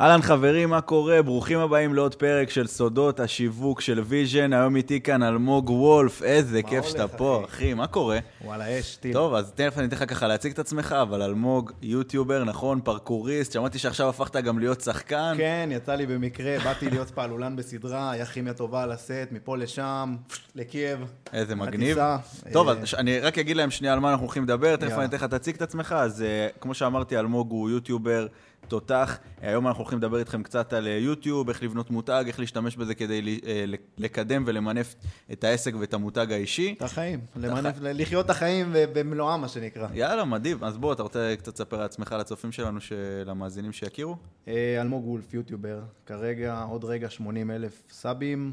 אהלן חברים, מה קורה? ברוכים הבאים לעוד פרק של סודות השיווק של ויז'ן. היום איתי כאן אלמוג וולף, איזה כיף שאתה פה, אחי, מה קורה? וואלה, אש, טיל. טוב, אז תכף אני אתן לך ככה להציג את עצמך, אבל אלמוג, יוטיובר, נכון, פרקוריסט, שמעתי שעכשיו הפכת גם להיות שחקן. כן, יצא לי במקרה, באתי להיות פעלולן בסדרה, היה כימיה טובה על הסט, מפה לשם, לקייב. איזה מגניב. הטיסה, טוב, אה, אז אני רק אגיד להם שנייה על מה אנחנו הולכים לדבר, תכף. אני אתן לך תציג את עצמך. אז אה, כמו שאמרתי, אלמוג הוא יוטיובר תותח. היום אנחנו הולכים לדבר איתכם קצת על אה, יוטיוב, איך לבנות מותג, איך להשתמש בזה כדי אה, לקדם ולמנף את העסק ואת המותג האישי. את החיים, למנף, לחיות את החיים ב- במלואם, מה שנקרא. יאללה, מדהים. אז בוא, אתה רוצה קצת לספר על עצמך לצופים שלנו, למאזינים שיכירו? אה, אלמוג וולף, יוטיובר, כרגע, עוד רגע 80 אלף סאבים.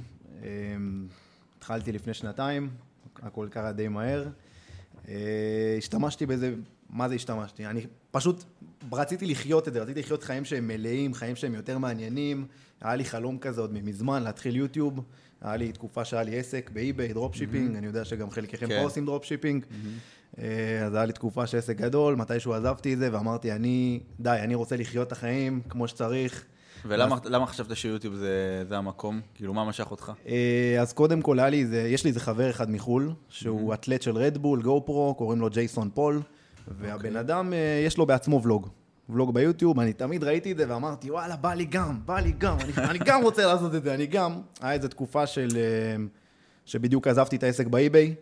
התחלתי לפני שנתיים, הכל קרה די מהר. השתמשתי בזה, מה זה השתמשתי? אני פשוט רציתי לחיות את זה, רציתי לחיות חיים שהם מלאים, חיים שהם יותר מעניינים. היה לי חלום כזה עוד מזמן להתחיל יוטיוב. היה לי תקופה שהיה לי עסק ב eBay, dropshipping, אני יודע שגם חלקכם כן. פה עושים dropshipping. אה, אז היה לי תקופה של עסק גדול, מתישהו עזבתי את זה ואמרתי, אני, די, אני רוצה לחיות את החיים כמו שצריך. ולמה למה חשבת שיוטיוב זה, זה המקום? כאילו, מה משך אותך? אה, אז קודם כל, לי איזה, יש לי איזה חבר אחד מחו"ל, שהוא אתלט של Red Bull, GoPro, קוראים לו ג'ייסון פול, והבן אדם, אה, יש לו בעצמו ולוג. ולוג ביוטיוב, אני תמיד ראיתי את זה ואמרתי, וואלה, בא לי גם, בא לי גם, אני, אני גם רוצה לעשות את זה, אני גם. היה איזו תקופה של, אה, שבדיוק עזבתי את העסק באי-ביי.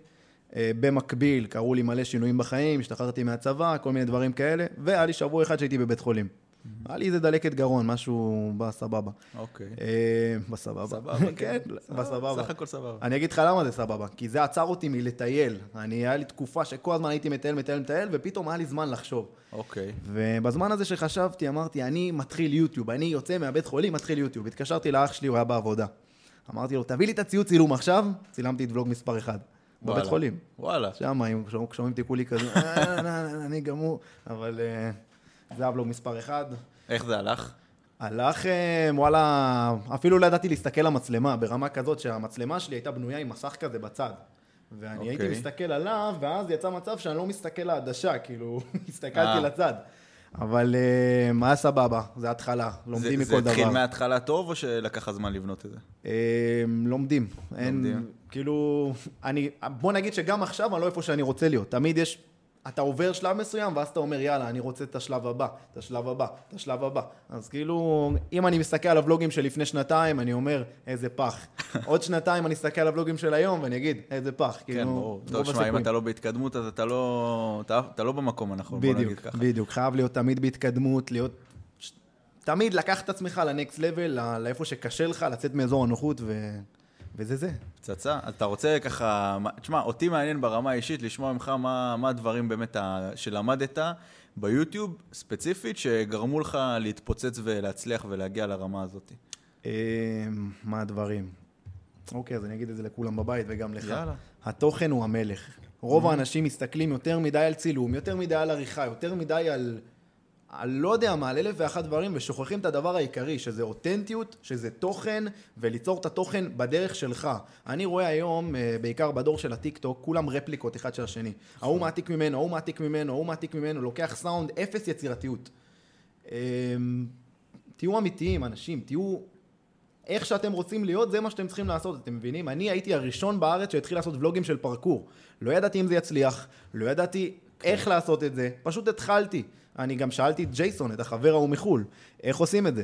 אה, במקביל, קרו לי מלא שינויים בחיים, השתחררתי מהצבא, כל מיני דברים כאלה, והיה לי שבוע אחד שהייתי בבית חולים. היה לי איזה דלקת גרון, משהו בסבבה. אוקיי. אה, בסבבה. סבבה, כן, בסבבה. סך הכל סבבה. אני אגיד לך למה זה סבבה, כי זה עצר אותי מלטייל. אני, היה לי תקופה שכל הזמן הייתי מטייל, מטייל, מטייל, ופתאום היה לי זמן לחשוב. אוקיי. ובזמן הזה שחשבתי, אמרתי, אני מתחיל יוטיוב, אני יוצא מהבית חולים, מתחיל יוטיוב. התקשרתי לאח שלי, הוא היה בעבודה. אמרתי לו, תביא לי את הציוד צילום עכשיו, צילמתי את ולוג מספר 1. בבית. חולים. וואלה. שם, אם שומעים- כולי כזה, "אה, אה, אה, אני גמור, אבל אה, זה הוולוג מספר 1. איך זה הלך? הלך, אה, וואלה, אפילו לא ידעתי להסתכל למצלמה, ברמה כזאת שהמצלמה שלי הייתה בנויה עם מסך כזה בצד. ואני אוקיי. הייתי מסתכל עליו, ואז יצא מצב שאני לא מסתכל לעדשה, כאילו, אה. הסתכלתי לצד. אבל אה, מה סבבה, זה התחלה, לומדים זה, מכל זה התחיל דבר. מההתחלה טוב, או שלקח לך זמן לבנות את זה? אה, לומדים. אין, לומדים. כאילו, אני, בוא נגיד שגם עכשיו אני לא איפה שאני רוצה להיות. תמיד יש, אתה עובר שלב מסוים, ואז אתה אומר, יאללה, אני רוצה את השלב הבא, את השלב הבא, את השלב הבא. אז כאילו, אם אני מסתכל על הוולוגים של לפני שנתיים, אני אומר, איזה פח. עוד שנתיים אני אסתכל על הוולוגים של היום, ואני אגיד, איזה פח. כאילו, כן, ברור. רוב טוב, שמע, אם. אתה לא בהתקדמות, אז אתה לא, אתה, אתה לא במקום הנכון, בוא נגיד ככה. בדיוק. חייב להיות תמיד בהתקדמות, להיות... תמיד לקחת את עצמך לנקסט לבל, לאיפה שקשה לך, לצאת מאזור הנוחות, ו... וזה זה. פצצה. אתה רוצה ככה, תשמע, אותי מעניין ברמה האישית לשמוע ממך מה, מה הדברים באמת ה- שלמדת ביוטיוב, ספציפית, שגרמו לך להתפוצץ ולהצליח ולהגיע לרמה הזאת. אה, מה הדברים? אוקיי, אז אני אגיד את זה לכולם בבית וגם לך. יאללה. התוכן הוא המלך. רוב האנשים מסתכלים יותר מדי על צילום, יותר מדי על עריכה, יותר מדי על... לא יודע מה, על אלף ואחת דברים, ושוכחים את הדבר העיקרי, שזה אותנטיות, שזה תוכן, וליצור את התוכן בדרך שלך. אני רואה היום, אה, בעיקר בדור של הטיקטוק, כולם רפליקות אחד של השני. ההוא מעתיק ממנו, ההוא מעתיק ממנו, ההוא מעתיק ממנו, לוקח סאונד, אפס יצירתיות. אה, תהיו אמיתיים, אנשים, תהיו... איך שאתם רוצים להיות, זה מה שאתם צריכים לעשות, אתם מבינים? אני הייתי הראשון בארץ שהתחיל לעשות ולוגים של פרקור. לא ידעתי אם זה יצליח, לא ידעתי איך לעשות את זה, פשוט התחלתי. אני גם שאלתי את ג'ייסון, את החבר ההוא מחו"ל, איך עושים את זה?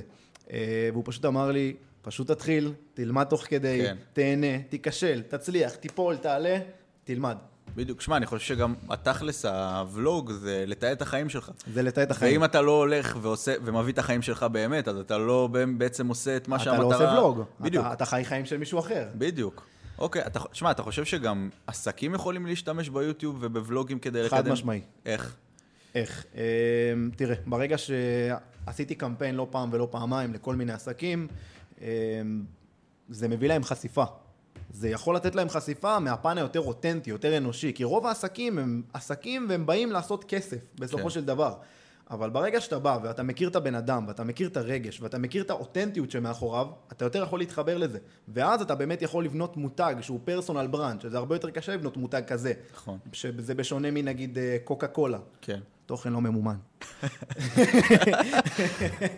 אה, והוא פשוט אמר לי, פשוט תתחיל, תלמד תוך כדי, כן. תהנה, תיכשל, תצליח, תיפול, תעלה, תלמד. בדיוק. שמע, אני חושב שגם התכלס, הוולוג, זה לתעד את החיים שלך. זה לתת את החיים. ואם אתה לא הולך ועושה, ומביא את החיים שלך באמת, אז אתה לא בעצם עושה את מה אתה שהמטרה... לא עושה ולוג, בדיוק. אתה, אתה חי חיים של מישהו אחר. בדיוק. אוקיי, אתה, שמע, אתה חושב שגם עסקים יכולים להשתמש ביוטיוב ובבלוגים כדי לקדם? חד משמעי. איך? איך? אה, תראה, ברגע שעשיתי קמפיין לא פעם ולא פעמיים לכל מיני עסקים, אה, זה מביא להם חשיפה. זה יכול לתת להם חשיפה מהפן היותר אותנטי, יותר אנושי, כי רוב העסקים הם עסקים והם באים לעשות כסף, בסופו כן. של דבר. אבל ברגע שאתה בא ואתה מכיר את הבן אדם, ואתה מכיר את הרגש, ואתה מכיר את האותנטיות שמאחוריו, אתה יותר יכול להתחבר לזה. ואז אתה באמת יכול לבנות מותג שהוא personal brand, שזה הרבה יותר קשה לבנות מותג כזה. נכון. שזה בשונה מנגיד אה, קוקה קולה. כן. תוכן לא ממומן.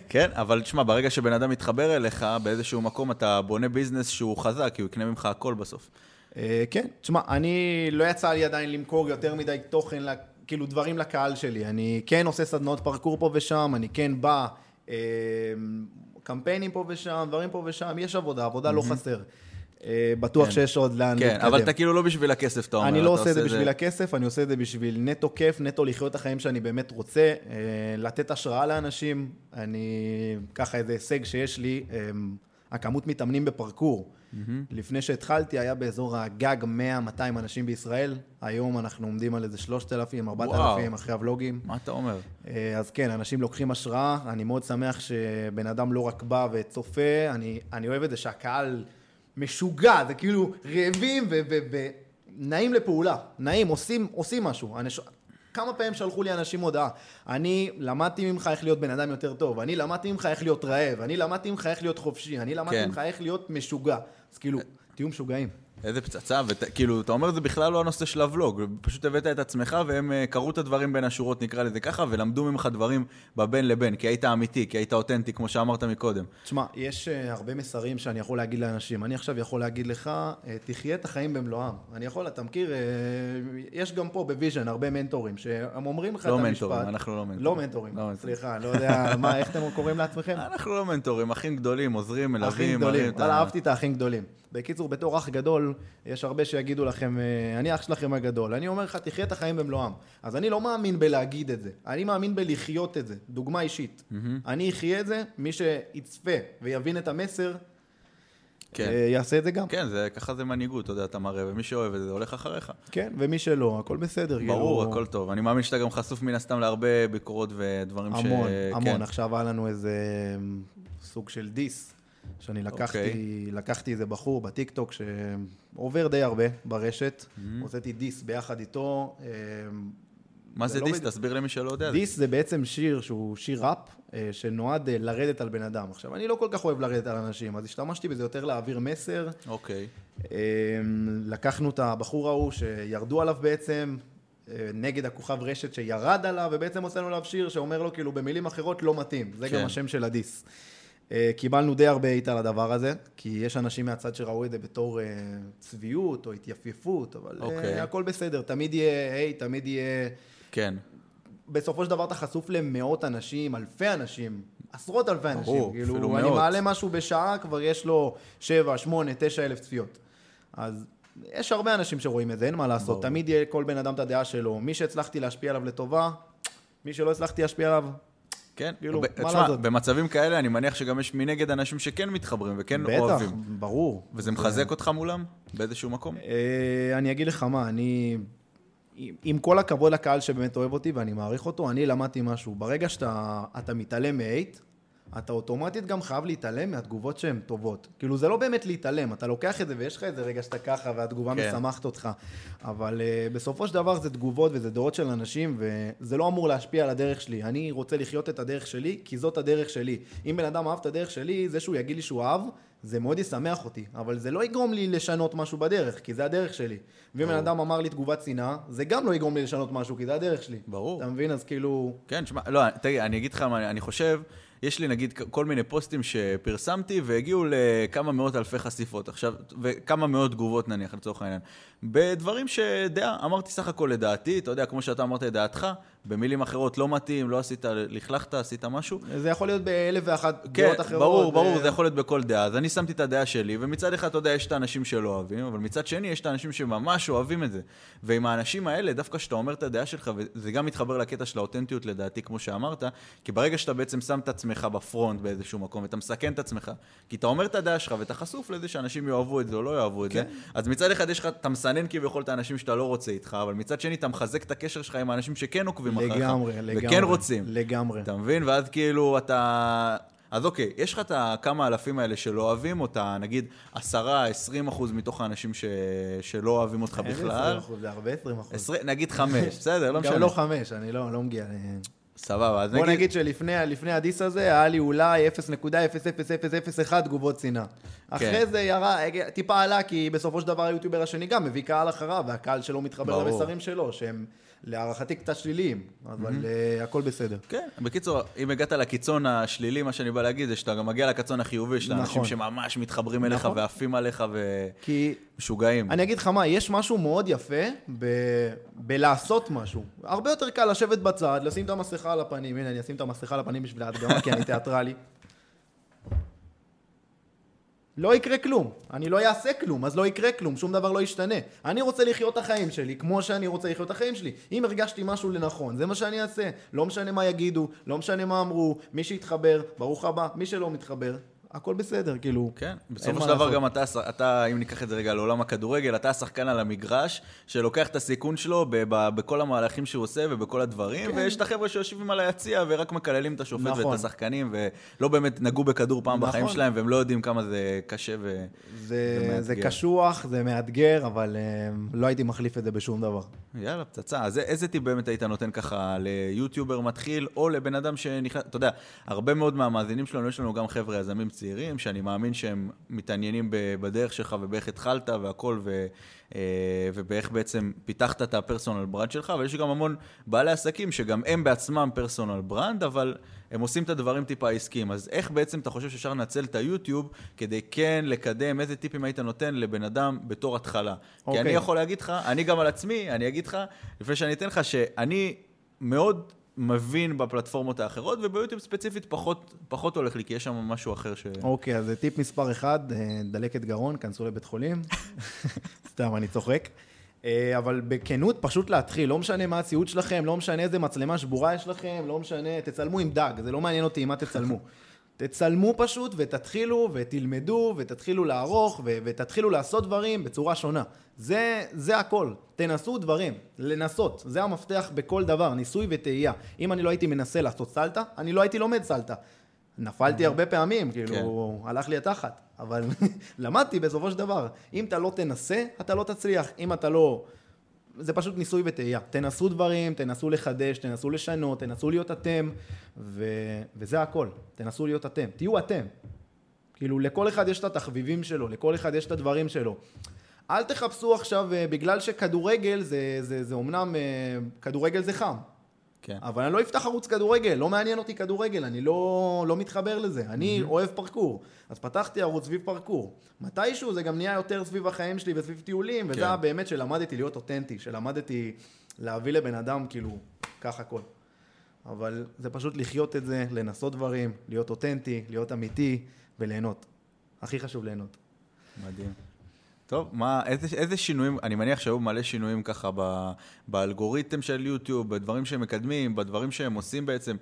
כן, אבל תשמע, ברגע שבן אדם מתחבר אליך, באיזשהו מקום אתה בונה business שהוא חזק, כי הוא יקנה ממך הכל בסוף. אה, כן, תשמע, אני, לא יצא לי עדיין למכור יותר מדי תוכן, כאילו דברים לקהל שלי. אני כן עושה סדנאות פרקור פה ושם, אני כן בא, אה, קמפיינים פה ושם, דברים פה ושם, יש עבודה, עבודה לא חסר. אה, בטוח כן. שיש עוד לאן כן, אבל אתה כאילו לא בשביל הכסף, אתה אומר. אני לא עושה את זה בשביל הכסף, אני עושה את זה בשביל נטו כיף, נטו לחיות את החיים שאני באמת רוצה, אה, לתת השראה לאנשים. אני, ככה איזה הישג שיש לי, אה, הכמות מתאמנים בפרקור. לפני שהתחלתי היה באזור הגג 100-200 אנשים בישראל, היום אנחנו עומדים על איזה 3,000, 4,000 אחרי הוולוגים. מה אתה אומר? אה, אז כן, אנשים לוקחים השראה, אני מאוד שמח שבן אדם לא רק בא וצופה, אני, אני אוהב את זה שהקהל משוגע, זה כאילו רעבים ונעים לפעולה, נעים, עושים, עושים משהו. אנש... כמה פעמים שלחו לי אנשים הודעה, אני למדתי ממך איך להיות בן אדם יותר טוב, אני למדתי ממך איך להיות רעב, אני למדתי ממך איך להיות חופשי, אני למדתי כן. ממך איך להיות משוגע. אז כאילו, תהיו משוגעים. איזה פצצה, וכאילו, אתה אומר זה בכלל לא הנושא של הוולוג, פשוט הבאת את עצמך והם אה, קראו את הדברים בין השורות, נקרא לזה ככה, ולמדו ממך דברים בבין לבין, כי היית אמיתי, כי היית אותנטי, כמו שאמרת מקודם. תשמע, יש uh, הרבה מסרים שאני יכול להגיד לאנשים. אני עכשיו יכול להגיד לך, uh, תחיה את החיים במלואם. אני יכול, אתה מכיר, יש גם פה בוויז'ן הרבה מנטורים, שהם אומרים לך לא את המשפט. מנטורים, אנחנו לא מנטורים. לא מנטורים, לא. סליחה, לא יודע, מה, איך אתם קוראים לעצמכם? אנחנו לא מנטורים, אחים גדולים, עוזרים, אחים מלווים, גדולים. אהבתי את האחים גדולים. בקיצור, בתור אח גדול, יש הרבה שיגידו לכם, אה, אני אח שלכם הגדול. אני אומר לך, תחיה את החיים במלואם. אז אני לא מאמין בלהגיד את זה, אני מאמין בלחיות את זה. דוגמה אישית. אני אחיה את זה, מי שיצפה ויבין את המסר, כן. אה, יעשה את זה גם. כן, זה, ככה זה מנהיגות, אתה יודע, אתה מראה, ומי שאוהב את זה, הולך אחריך. כן, ומי שלא, הכל בסדר. ברור, כאילו, הכל טוב. אני מאמין שאתה גם חשוף מן הסתם להרבה ביקורות ודברים ש... המון, כן. המון. עכשיו היה לנו איזה אמ, סוג של דיס, שאני לקחתי, אוקיי. לקחתי איזה בחור בטיקטוק שעובר די הרבה ברשת, Mm-hmm. הוצאתי דיס ביחד איתו. אמ, מה זה לא דיס? בדיוק- תסביר למי שלא יודע. דיס זה בעצם שיר שהוא שיר ראפ, אה, שנועד אה, לרדת על בן אדם. עכשיו, אני לא כל כך אוהב לרדת על אנשים, אז השתמשתי בזה יותר להעביר מסר. אוקיי. אמ, לקחנו את הבחור ההוא שירדו עליו בעצם, אה, נגד הכוכב רשת שירד עליו, ובעצם הוצאנו עליו שיר שאומר לו כאילו במילים אחרות לא מתאים. זה כן. גם השם של הדיס. אה, קיבלנו די הרבה היט על הדבר הזה, כי יש אנשים מהצד שראו את זה בתור אה, צביעות או התייפייפות, אבל אה, אוקיי. הכל בסדר, תמיד יהיה היט, תמיד יהיה... כן. בסופו של דבר אתה חשוף למאות אנשים, אלפי אנשים, עשרות אלפי אנשים. ברור, כאילו, אפילו אני מאות. מעלה משהו בשעה, כבר יש לו שבע, שמונה, תשע אלף צפיות. אז יש הרבה אנשים שרואים את זה, אין מה לעשות. ברור. תמיד יהיה כל בן אדם את הדעה שלו. מי שהצלחתי להשפיע עליו לטובה, מי שלא הצלחתי להשפיע עליו, כן. כאילו, ב- מה לעשות? במצבים כאלה אני מניח שגם יש מנגד אנשים שכן מתחברים וכן בטח, אוהבים. ברור. וזה מחזק אותך מולם? באיזשהו מקום? אה, אני אגיד לך מה, אני... עם- כל הכבוד לקהל שבאמת אוהב אותי ואני מעריך אותו, אני למדתי משהו. ברגע שאתה אתה מתעלם מהייט, אתה אוטומטית גם חייב להתעלם מהתגובות שהן טובות. כאילו, זה לא באמת להתעלם, אתה לוקח את זה ויש לך איזה רגע שאתה ככה והתגובה כן. משמחת אותך. אבל uh, בסופו של דבר זה תגובות וזה דעות של אנשים, וזה לא אמור להשפיע על הדרך שלי. אני רוצה לחיות את הדרך שלי, כי זאת הדרך שלי. אם בן אדם אהב את הדרך שלי, זה שהוא יגיד לי שהוא אהב, זה מאוד ישמח אותי. אבל זה לא יגרום לי לשנות משהו בדרך, כי זה הדרך שלי. ואם בן. אדם אמר לי תגובת שנאה, זה גם לא יגרום לי לשנות משהו, כי זה הדרך שלי. ברור. אתה מבין? אז כאילו... כן, שמע, לא, תגיד, אני אגיד לך מה, אני חושב, יש לי נגיד כל מיני פוסטים שפרסמתי והגיעו לכמה מאות אלפי חשיפות, עכשיו, וכמה מאות תגובות נניח, לצורך העניין. בדברים שדעה, אמרתי סך הכל לדעתי, אתה יודע, כמו שאתה אמרת את דעתך, במילים אחרות, לא מתאים, לא עשית, לכלכת, עשית משהו. זה יכול להיות באלף ואחת כן, דעות אחרות. ברור, ברור, ו- זה יכול להיות בכל דעה. אז אני שמתי את הדעה שלי, ומצד אחד, אתה יודע, יש את האנשים שלא אוהבים, אבל מצד שני, יש את האנשים שממש אוהבים את זה. ועם האנשים האלה, דווקא כשאתה אומר את הדעה שלך, וזה גם מתחבר לקטע של האותנטיות לדעתי, כמו שאמרת, כי ברגע שאתה בעצם שם את עצמך בפרונט באיזשהו מקום, ואתה מסכן את עצמך, כי אתה אומר את הדעה שלך, ואתה חשוף לזה שאנשים יאהבו את זה או לא יאהבו את זה, כן. אז מצד אחד יש לך, אתה מסנן כביכול את האנשים שאתה לא רוצה איתך, אבל מצד שני, אתה מחזק את הקשר שלך עם האנשים שכן עוקבים אחריך, לגמרי, לגמרי. וכן רוצים. לגמרי. אתה מבין? ואז כאילו אתה... אז אוקיי, יש לך את הכמה אלפים האלה שלא אוהבים, או אתה נגיד עשרה, עשרים אחוז מתוך האנשים ש... שלא אוהבים אותך אין בכלל. 20%, זה הרבה 20 אחוז. עשרים, נגיד חמש, בסדר, לא משנה. גם לא חמש, אני לא, לא מגיע. סבבה, אז בוא נגיד... נגיד שלפני לפני הדיס הזה היה לי אולי 0.00001 תגובות שנאה. כן. אחרי זה ירה, טיפה עלה, כי בסופו של דבר היוטיובר השני גם מביא קהל אחריו, והקהל שלו מתחבר. למסרים שלו, שהם להערכתי קצת שליליים, אבל אה, הכל בסדר. כן, בקיצור, אם הגעת לקיצון השלילי, מה שאני בא להגיד, זה שאתה גם מגיע לקיצון החיובי, של האנשים נכון. שממש מתחברים אליך נכון. ועפים עליך כי ומשוגעים. אני אגיד לך מה, יש משהו מאוד יפה ב... בלעשות משהו. הרבה יותר קל לשבת בצד, לשים את המסכה על הפנים, הנה אני אשים את המסכה על הפנים בשביל ההדגמה, כי אני תיאטרלי. לא יקרה כלום, אני לא אעשה כלום, אז לא יקרה כלום, שום דבר לא ישתנה. אני רוצה לחיות את החיים שלי כמו שאני רוצה לחיות את החיים שלי. אם הרגשתי משהו לנכון, זה מה שאני אעשה. לא משנה מה יגידו, לא משנה מה אמרו, מי שיתחבר, ברוך הבא, מי שלא מתחבר, הכל בסדר, כאילו. כן, בסופו של דבר. גם אתה, אתה, אם ניקח את זה רגע לעולם הכדורגל, אתה השחקן על המגרש, שלוקח את הסיכון שלו ב- ב- בכל המהלכים שהוא עושה ובכל הדברים, כן. ויש את החבר'ה שיושבים על היציע ורק מקללים את השופט נכון. ואת השחקנים, ולא באמת נגעו בכדור פעם נכון. בחיים שלהם, והם לא יודעים כמה זה קשה ו... זה, זה. קשוח, זה מאתגר, אבל uh, לא הייתי מחליף את זה בשום דבר. יאללה, פצצה. אז איזה טיפ באמת היית נותן ככה ליוטיובר מתחיל, או לבן אדם שנכנס, אתה יודע, הרבה מאוד מהמאזינים שלנו, יש לנו גם חבר'ה יזמים צעירים, שאני מאמין שהם מתעניינים בדרך שלך ובאיך התחלת והכל, ו, אה, ובאיך בעצם פיתחת את ה personal brand שלך, אבל יש גם המון בעלי עסקים שגם הם בעצמם personal brand, אבל הם עושים את הדברים טיפה עסקיים. אז איך בעצם אתה חושב שאפשר לנצל את היוטיוב כדי כן לקדם, איזה טיפים היית נותן לבן אדם בתור התחלה? כי אוקיי. אני יכול להגיד לך, אני גם על עצמי, אני אגיד לך, לפני שאני אתן לך, שאני מאוד מבין בפלטפורמות האחרות, וביוטיוב ספציפית פחות, פחות הולך לי, כי יש שם משהו אחר ש... אוקיי, אז זה טיפ מספר אחד, אה, דלקת גרון, כנסו לבית חולים. סתם, אני צוחק. אה, אבל בכנות, פשוט להתחיל, לא משנה מה הציוד שלכם, לא משנה איזה מצלמה שבורה יש לכם, לא משנה, תצלמו עם דג, זה לא מעניין אותי מה תצלמו. תצלמו פשוט ותתחילו ותלמדו ותתחילו לערוך ו- ותתחילו לעשות דברים בצורה שונה. זה, זה הכל. תנסו דברים, לנסות. זה המפתח בכל דבר, ניסוי וטעייה. אם אני לא הייתי מנסה לעשות סלטה, אני לא הייתי לומד סלטה. נפלתי הרבה פעמים, כאילו, הלך לי התחת. אבל למדתי בסופו של דבר. אם אתה לא תנסה, אתה לא תצליח. אם אתה לא... זה פשוט ניסוי וטעייה. תנסו דברים, תנסו לחדש, תנסו לשנות, תנסו להיות אתם, ו... וזה הכל. תנסו להיות אתם. תהיו אתם. כאילו, לכל אחד יש את התחביבים שלו, לכל אחד יש את הדברים שלו. אל תחפשו עכשיו, אה, בגלל שכדורגל זה, זה, זה אומנם, אה, כדורגל זה חם. כן. אבל אני לא אפתח ערוץ כדורגל, לא מעניין אותי כדורגל, אני לא, לא מתחבר לזה. אני אוהב פרקור, אז פתחתי ערוץ סביב פרקור. מתישהו זה גם נהיה יותר סביב החיים שלי וסביב טיולים, וזה כן. באמת שלמדתי להיות אותנטי, שלמדתי להביא לבן אדם כאילו, ככה הכל. אבל זה פשוט לחיות את זה, לנסות דברים, להיות אותנטי, להיות אמיתי וליהנות. הכי חשוב ליהנות. מדהים. טוב, מה, איזה, איזה שינויים, אני מניח שהיו מלא שינויים ככה ב, באלגוריתם של יוטיוב, בדברים שהם מקדמים, בדברים שהם עושים בעצם.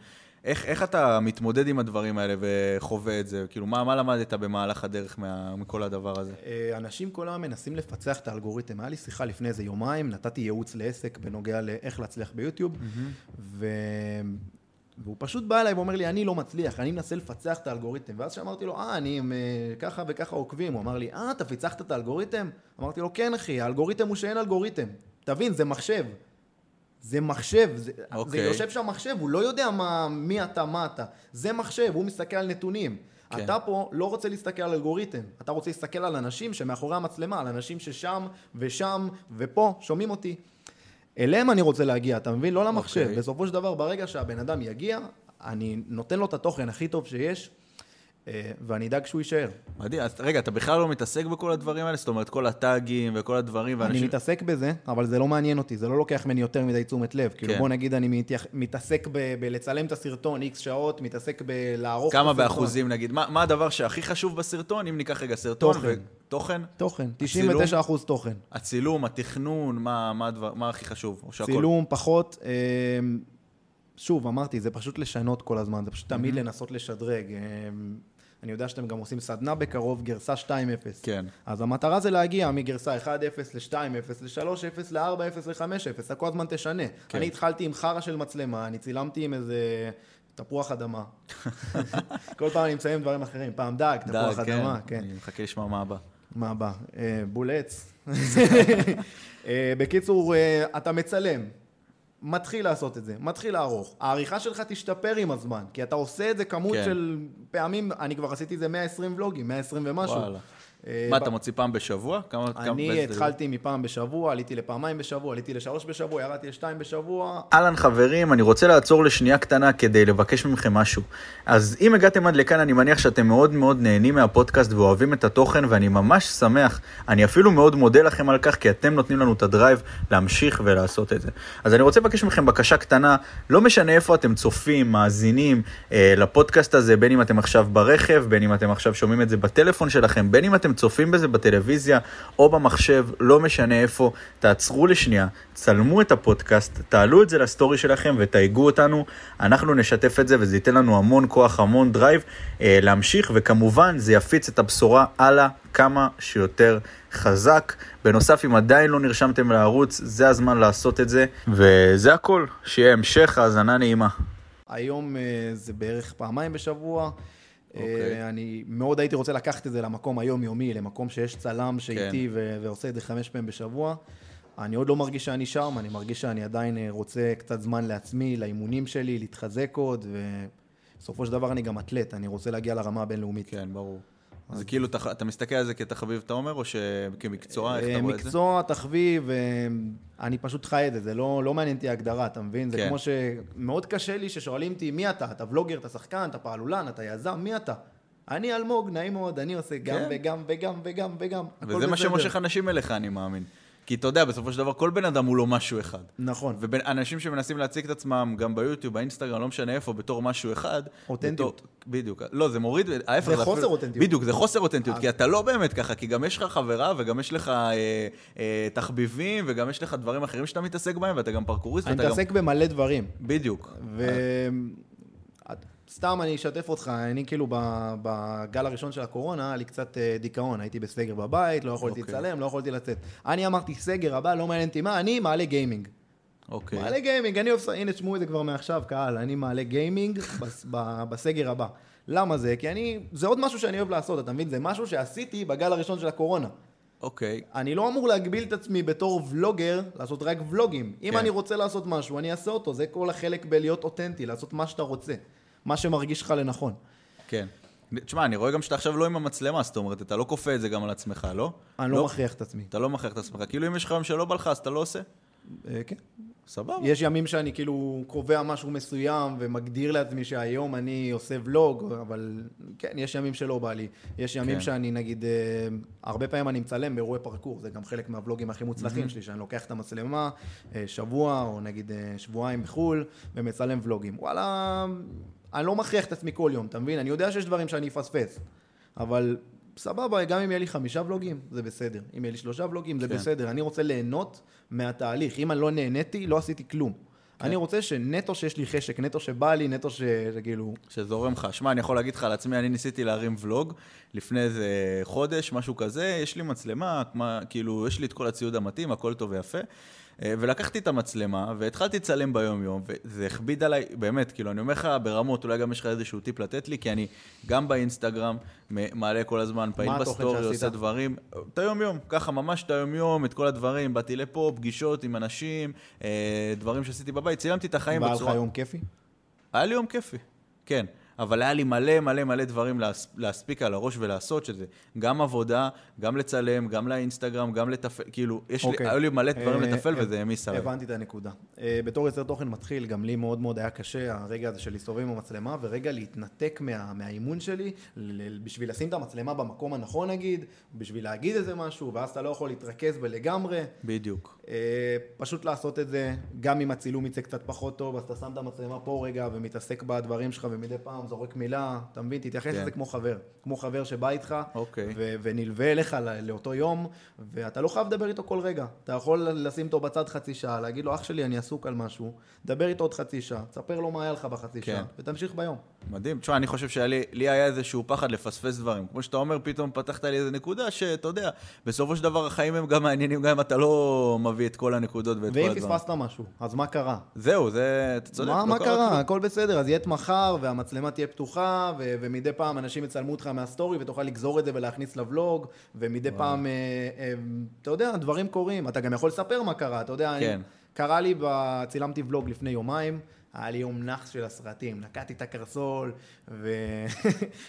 איך, איך אתה מתמודד עם הדברים האלה וחווה את זה? כאילו, מה, מה למדת במהלך הדרך מה, מכל הדבר הזה? אה, אנשים כל היום מנסים לפצח את האלגוריתם. היה לי שיחה לפני איזה יומיים, נתתי ייעוץ לעסק בנוגע לאיך להצליח ביוטיוב, ו... והוא פשוט בא אליי ואומר לי, אני לא מצליח, אני מנסה לפצח את האלגוריתם. ואז שאמרתי לו, אה, אני עם אה, ככה וככה עוקבים. הוא אמר לי, אה, אתה פיצחת את האלגוריתם? אמרתי לו, כן, אחי, האלגוריתם הוא שאין אלגוריתם. תבין, זה מחשב. זה מחשב, זה, זה אוקיי. יושב שם מחשב, הוא לא יודע מה, מי אתה, מה אתה. זה מחשב, הוא מסתכל על נתונים. כן. אתה פה לא רוצה להסתכל על אלגוריתם, אתה רוצה להסתכל על אנשים שמאחורי המצלמה, על אנשים ששם ושם ופה, שומעים אותי. אליהם אני רוצה להגיע, אתה מבין? לא למחשב. אוקיי. בסופו של דבר, ברגע שהבן אדם יגיע, אני נותן לו את התוכן הכי טוב שיש, ואני אדאג שהוא יישאר. מדהים, אז רגע, אתה בכלל לא מתעסק בכל הדברים האלה? זאת אומרת, כל הטאגים וכל הדברים, אני ואנשים... מתעסק בזה, אבל זה לא מעניין אותי, זה לא לוקח ממני יותר מדי תשומת לב. כאילו כן. בוא נגיד אני מתעסק בלצלם את הסרטון איקס שעות, מתעסק בלערוך את כמה. באחוזים נגיד? מה, מה הדבר שהכי חשוב בסרטון, אם ניקח רגע סרטון? תוכן. תוכן? תוכן, הצילום? 99% אחוז תוכן. הצילום, התכנון, מה, מה, הדבר, מה הכי חשוב? צילום פחות, אה, שוב, אמרתי, זה פשוט לשנות כל הזמן, זה פשוט תמיד לנסות לשדרג. אני יודע שאתם גם עושים סדנה בקרוב, גרסה 2.0. כן. אז המטרה זה להגיע מגרסה 1.0 ל-2.0 ל-3.0 ל-4.0 ל-5.0, אתה כל הזמן תשנה. כן. אני התחלתי עם חרא של מצלמה, אני צילמתי עם איזה תפוח אדמה. כל פעם אני מסיים דברים אחרים, פעם דג, תפוח די, אדמה, כן. אני מחכה לשמוע מה הבא. מה הבא? אה, בול עץ. אה, בקיצור, אה, אתה מצלם. מתחיל לעשות את זה, מתחיל לערוך. העריכה שלך תשתפר עם הזמן, כי אתה עושה את זה כמות כן. של פעמים, אני כבר עשיתי את זה 120 ולוגים, 120 ומשהו. וואלה. אה, מה, אתה מוציא פעם בשבוע? כמה... אני התחלתי מפעם בשבוע, עליתי לפעמיים בשבוע, עליתי לשלוש בשבוע, ירדתי לשתיים בשבוע. אהלן חברים, אני רוצה לעצור לשנייה קטנה כדי לבקש מכם משהו. אז אם הגעתם עד לכאן, אני מניח שאתם מאוד מאוד נהנים מהפודקאסט ואוהבים את התוכן, ואני ממש שמח. אני אפילו מאוד מודה לכם על כך, כי אתם נותנים לנו את הדרייב להמשיך ולעשות את זה. אז אני רוצה לבקש מכם בקשה קטנה, לא משנה איפה אתם צופים, מאזינים אה, לפודקאסט הזה, בין אם אתם עכשיו ברכב, בין אם אתם עכשיו שומעים את זה בטלפון שלכם, בין אם אתם צופים בזה בטלוויזיה או במחשב, לא משנה איפה, תעצרו לשנייה, צלמו את הפודקאסט, תעלו את זה לסטורי שלכם ותייגו אותנו, אנחנו נשתף את זה וזה ייתן לנו המון כוח, המון דרייב אה, להמשיך, וכמובן זה יפיץ את הבשורה הלאה כמה שיותר חזק. בנוסף, אם עדיין לא נרשמתם לערוץ, זה הזמן לעשות את זה, וזה הכל, שיהיה המשך האזנה נעימה. היום אה, זה בערך פעמיים בשבוע. אוקיי. אה, אני מאוד הייתי רוצה לקחת את זה למקום היומיומי, למקום שיש צלם שאיתי ו- ועושה את זה חמש פעמים בשבוע. אני עוד לא מרגיש שאני שם, אני מרגיש שאני עדיין אה, רוצה קצת זמן לעצמי, לאימונים שלי, להתחזק עוד, ובסופו של דבר אני גם אתלט, אני רוצה להגיע לרמה הבינלאומית. כן, ברור. אז כאילו, אתה, אתה מסתכל על זה כתחביב, אתה אומר, או שכמקצוע, איך אתה אה, רואה את זה? מקצוע, תחביב, אה, אני פשוט חי את זה, זה לא, לא מעניין אותי ההגדרה, אתה מבין? זה כן. כמו שמאוד קשה לי ששואלים אותי, מי אתה? אתה ולוגר, אתה שחקן, אתה פעלולן, אתה יזם, מי אתה? אני אלמוג, נעים מאוד, אני עושה גם כן. וגם וגם וגם וגם. וזה מה. שמושך אנשים אליך, אני מאמין. כי אתה יודע, בסופו של דבר, כל בן אדם הוא לא משהו אחד. נכון. ואנשים שמנסים להציג את עצמם, גם ביוטיוב, באינסטגרם, לא משנה איפה, בתור משהו אחד. אותנטיות. בתור- בדיוק. לא, זה מוריד, ההפך. זה חוסר אפילו- אותנטיות. בדיוק, זה חוסר אותנטיות, אז- כי אתה לא באמת ככה, כי גם יש לך חברה, וגם יש לך אה, אה, תחביבים, וגם יש לך דברים אחרים שאתה מתעסק בהם, ואתה גם פרקוריסט, אני ואתה גם... מתעסק במלא דברים. בדיוק. וסתם אני אשתף אותך, אני כאילו בגל הראשון של הקורונה, היה לי קצת אה, דיכאון, הייתי בסגר בבית, לא יכולתי אוקיי. לצלם, לא יכולתי לצאת. אני אמרתי, סגר הבא, לא מעניין אותי מה, אני מעלה גיימינג. אוקיי. מעלה גיימינג, אני עושה, הנה תשמעו את זה כבר מעכשיו, קהל, אני מעלה גיימינג בס, ב, בסגר הבא. למה זה? כי אני, זה עוד משהו שאני אוהב לעשות, אתה מבין? זה משהו שעשיתי בגל הראשון של הקורונה. אוקיי. אני לא אמור להגביל את עצמי בתור ולוגר, לעשות רק ולוגים. אם כן. אני רוצה לעשות משהו, אני אעשה אותו, זה כל החלק בלהיות אותנטי, לעשות מה שאתה רוצה. מה שמרגיש לך לנכון. כן. תשמע, אני רואה גם שאתה עכשיו לא עם המצלמה, זאת אומרת, אתה לא כופה את זה גם על עצמך, לא? אני לא מכריח את עצמי. אתה לא מכריח את עצמך. כאילו, אם יש לך יום שלא בא לך, אז אתה לא עושה? אה, כן. סבבה. יש ימים שאני כאילו קובע משהו מסוים ומגדיר לעצמי שהיום אני עושה ולוג, אבל כן, יש ימים שלא בא לי. יש ימים כן. שאני נגיד, אה, הרבה פעמים אני מצלם באירועי פרקור, זה גם חלק מהוולוגים הכי מוצלחים שלי, שאני לוקח את המצלמה אה, שבוע או נגיד אה, שבועיים בחו"ל ומצלם ולוגים. וואלה, אני לא מכריח את עצמי כל יום, אתה מבין? אני יודע שיש דברים שאני אפספס, אבל סבבה, גם אם יהיה לי חמישה ולוגים, זה בסדר. אם יהיה לי שלושה ולוגים, זה כן. בסדר. אני רוצה ליהנות מהתהליך. אם אני לא נהניתי, לא עשיתי כלום. כן. אני רוצה שנטו שיש לי חשק, נטו שבא לי, נטו ש- שכאילו... שזורם לך. שמע, אני יכול להגיד לך על עצמי, אני ניסיתי להרים ולוג לפני איזה חודש, משהו כזה, יש לי מצלמה, כמו, כאילו, יש לי את כל הציוד המתאים, הכל טוב ויפה. אה, ולקחתי את המצלמה, והתחלתי לצלם ביום-יום, וזה הכביד עליי, באמת, כאילו, אני אומר לך ברמות, אולי גם יש לך איזשהו טיפ לתת לי, כי אני גם באינסטגרם מעלה כל הזמן, פעיל בסטורי? עושה דברים, את היום-יום, ככה, ממש את היום-יום, את כל הדברים, באתי לפה, פגישות עם אנשים, אה, דברים שעשיתי בבית, צילמתי את החיים והיה לך בצורה... יום כיפי? היה לי יום כיפי, כן. אבל היה לי מלא מלא מלא דברים להס, להספיק על הראש ולעשות, שזה גם עבודה, גם לצלם, גם לאינסטגרם, גם לתפעל, כאילו, יש אוקיי. לי, היו לי מלא דברים אה, לתפעל אה, וזה העמיס עליי. הבנתי את הנקודה. אה, בתור יוצר תוכן מתחיל, גם לי מאוד מאוד היה קשה הרגע הזה של להסתובב עם המצלמה, ורגע להתנתק מה, מהאימון שלי, בשביל לשים את המצלמה במקום הנכון נגיד, בשביל להגיד איזה משהו, ואז אתה לא יכול להתרכז בלגמרי. בדיוק. אה, פשוט לעשות את זה, גם אם הצילום יצא קצת פחות טוב, אז אתה שם את המצלמה פה רגע ומתעסק בדברים שלך ומדי פעם זורק מילה, אתה מבין? תתייחס כן. לזה כמו חבר. כמו חבר שבא איתך, אוקיי. ו- ונלווה אליך לאותו יום, ואתה לא חייב לדבר איתו כל רגע. אתה יכול לשים אותו בצד חצי שעה, להגיד לו, אח שלי, אני עסוק על משהו, דבר איתו עוד חצי שעה, תספר לו מה היה לך בחצי כן. שעה, ותמשיך ביום. מדהים. תשמע, אני חושב שלי לי היה איזשהו פחד לפספס דברים. כמו שאתה אומר, פתאום פתחת לי איזה נקודה שאתה יודע, בסופו של דבר החיים הם גם מעניינים, גם אם אתה לא מביא את כל הנקודות ואת כל ואם הדברים. פספסת משהו, אז מה קרה? זהו, זה, אתה צודק. מה, לא מה קרה קרה? כלום. הכל בסדר, אז יהיה את מחר, והמצלמה תהיה פתוחה, ו- ומדי פעם אנשים יצלמו אותך מהסטורי, ותוכל לגזור את זה ולהכניס לבלוג, ומדי פעם, אה, אה, אתה יודע, דברים קורים. אתה גם יכול לספר מה קרה, אתה יודע, כן. אני, קרה לי, ב- צילמתי ולוג לפני יומיים, היה לי יום נאחס של הסרטים, נקעתי את הקרסול, ו...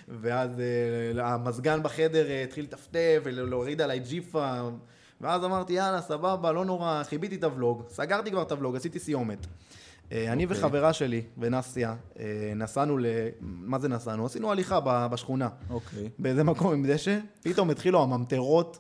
ואז אה, המזגן בחדר אה, התחיל לטפטף ולהוריד עליי ג'יפה, ואז אמרתי, יאללה, סבבה, לא נורא, חיביתי את הוולוג, סגרתי כבר את הוולוג, עשיתי סיומת. אה, אני אוקיי. וחברה שלי ונסיה, אה, נסענו ל... מה זה נסענו? עשינו הליכה בשכונה. אוקיי. באיזה מקום עם דשא, פתאום התחילו הממטרות,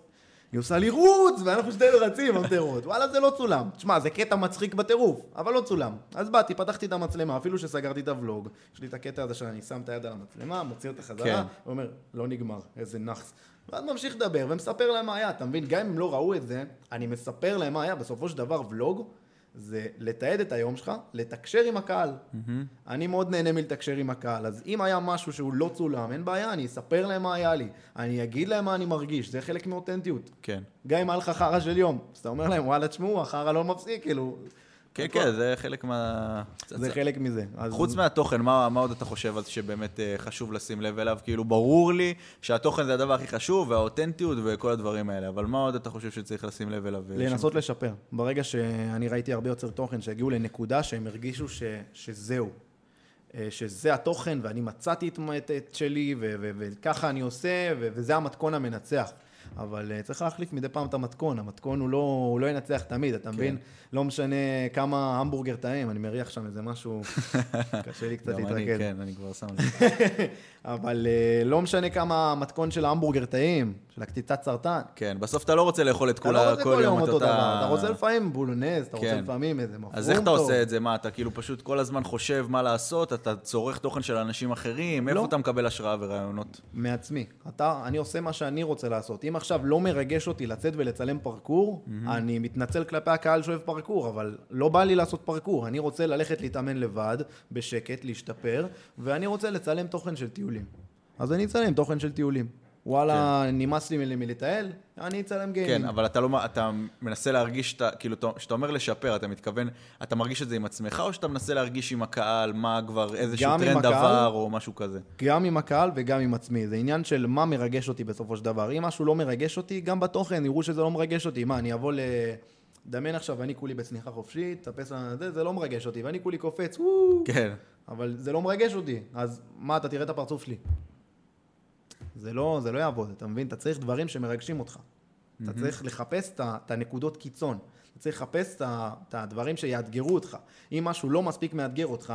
היא עושה לי רוץ, ואנחנו שתינו רצים ממטרות. וואלה, זה לא צולם. תשמע, זה קטע מצחיק בטירוף, אבל לא צולם. אז באתי, פתחתי את המצלמה, אפילו שסגרתי את הוולוג. יש לי את הקטע הזה שאני שם את היד על המצלמה, מוציא אותה כן. חזרה, ואומר, לא נגמר, איזה נאחס. ואז ממשיך לדבר ומספר להם מה היה, אתה מבין? גם אם הם לא ראו את זה, אני מספר להם מה היה. בסופו של דבר, ולוג זה לתעד את היום שלך, לתקשר עם הקהל. אני מאוד נהנה מלתקשר עם הקהל, אז אם היה משהו שהוא לא צולם, אין בעיה, אני אספר להם מה היה לי. אני אגיד להם מה אני מרגיש, זה חלק מאותנטיות. כן. גם אם היה לך חרא של יום, אז אתה אומר להם, וואלה, תשמעו, החרא לא מפסיק, כאילו... כן, כן, זה חלק מה... זה חלק מזה. חוץ מהתוכן, מה, עוד אתה חושב שבאמת אה, חשוב לשים לב אליו? כאילו, ברור לי שהתוכן זה הדבר הכי חשוב, והאותנטיות וכל הדברים האלה, אבל מה עוד אתה חושב שצריך לשים לב אליו? אה, לנסות לשפר. ברגע שאני ראיתי הרבה יוצר תוכן שהגיעו לנקודה שהם הרגישו שזהו, אה, שזה התוכן ואני מצאתי את, את, את שלי ו, ו, וככה אני עושה ו, וזה המתכון המנצח. אבל צריך להחליף מדי פעם את המתכון, המתכון הוא לא, הוא לא ינצח תמיד, אתה מבין? לא משנה כמה המבורגר טעים, אני מריח שם איזה משהו, קשה לי קצת גם אני. כן, אני כבר שם את זה. אבל אה, לא משנה כמה המתכון של ההמבורגר טעים, של הקציצת סרטן. כן, בסוף אתה לא רוצה לאכול את כולה לא רוצה כל יום את אותה- אתה רוצה לפעמים בולונז, אתה רוצה כן. לפעמים איזה מפרום טוב. אז איך אתה עושה את זה? מה, אתה כאילו פשוט כל הזמן חושב מה לעשות? אתה צורך תוכן של אנשים אחרים? איפה לא. אתה מקבל השראה ורעיונות? מעצמי. אני עושה מה שאני רוצה לעשות. אם עכשיו לא מרגש אותי לצאת ולצלם פרקור, אני מתנצל כלפי הקהל שאוהב פרקור, אבל לא בא לי לעשות פרקור. אני רוצה ללכת להתאמן לבד, בשקט, להשתפר, ואני רוצה לצלם תוכן של טיולים. אז אני אצלם תוכן של טיולים. וואלה, נמאס לי מל- מלטייל, אני אצלם גיימינג. כן, אבל אתה לא, אתה מנסה להרגיש, את ה- כאילו, אתה- כשאתה אומר לשפר, אתה מתכוון, אתה מרגיש את זה עם עצמך, או שאתה מנסה להרגיש עם הקהל, מה כבר, איזשהו טרנד הקהל. עבר, או משהו כזה? גם עם הקהל וגם עם עצמי. זה עניין של מה מרגש אותי בסופו של דבר. אם משהו לא מרגש אותי, גם בתוכן יראו שזה לא מרגש אותי. מה, אני אבוא ל... דמיין עכשיו, אני כולי בצניחה חופשית, טפס על זה, זה לא מרגש אותי, ואני כולי קופץ, וואו, כן, אבל זה לא מרגש אותי. אז מה, אתה תראה את הפרצוף שלי. זה לא, זה לא יעבוד, אתה מבין? אתה צריך דברים שמרגשים אותך. אתה צריך לחפש את הנקודות קיצון. אתה צריך לחפש את הדברים שיאתגרו אותך. אם משהו לא מספיק מאתגר אותך,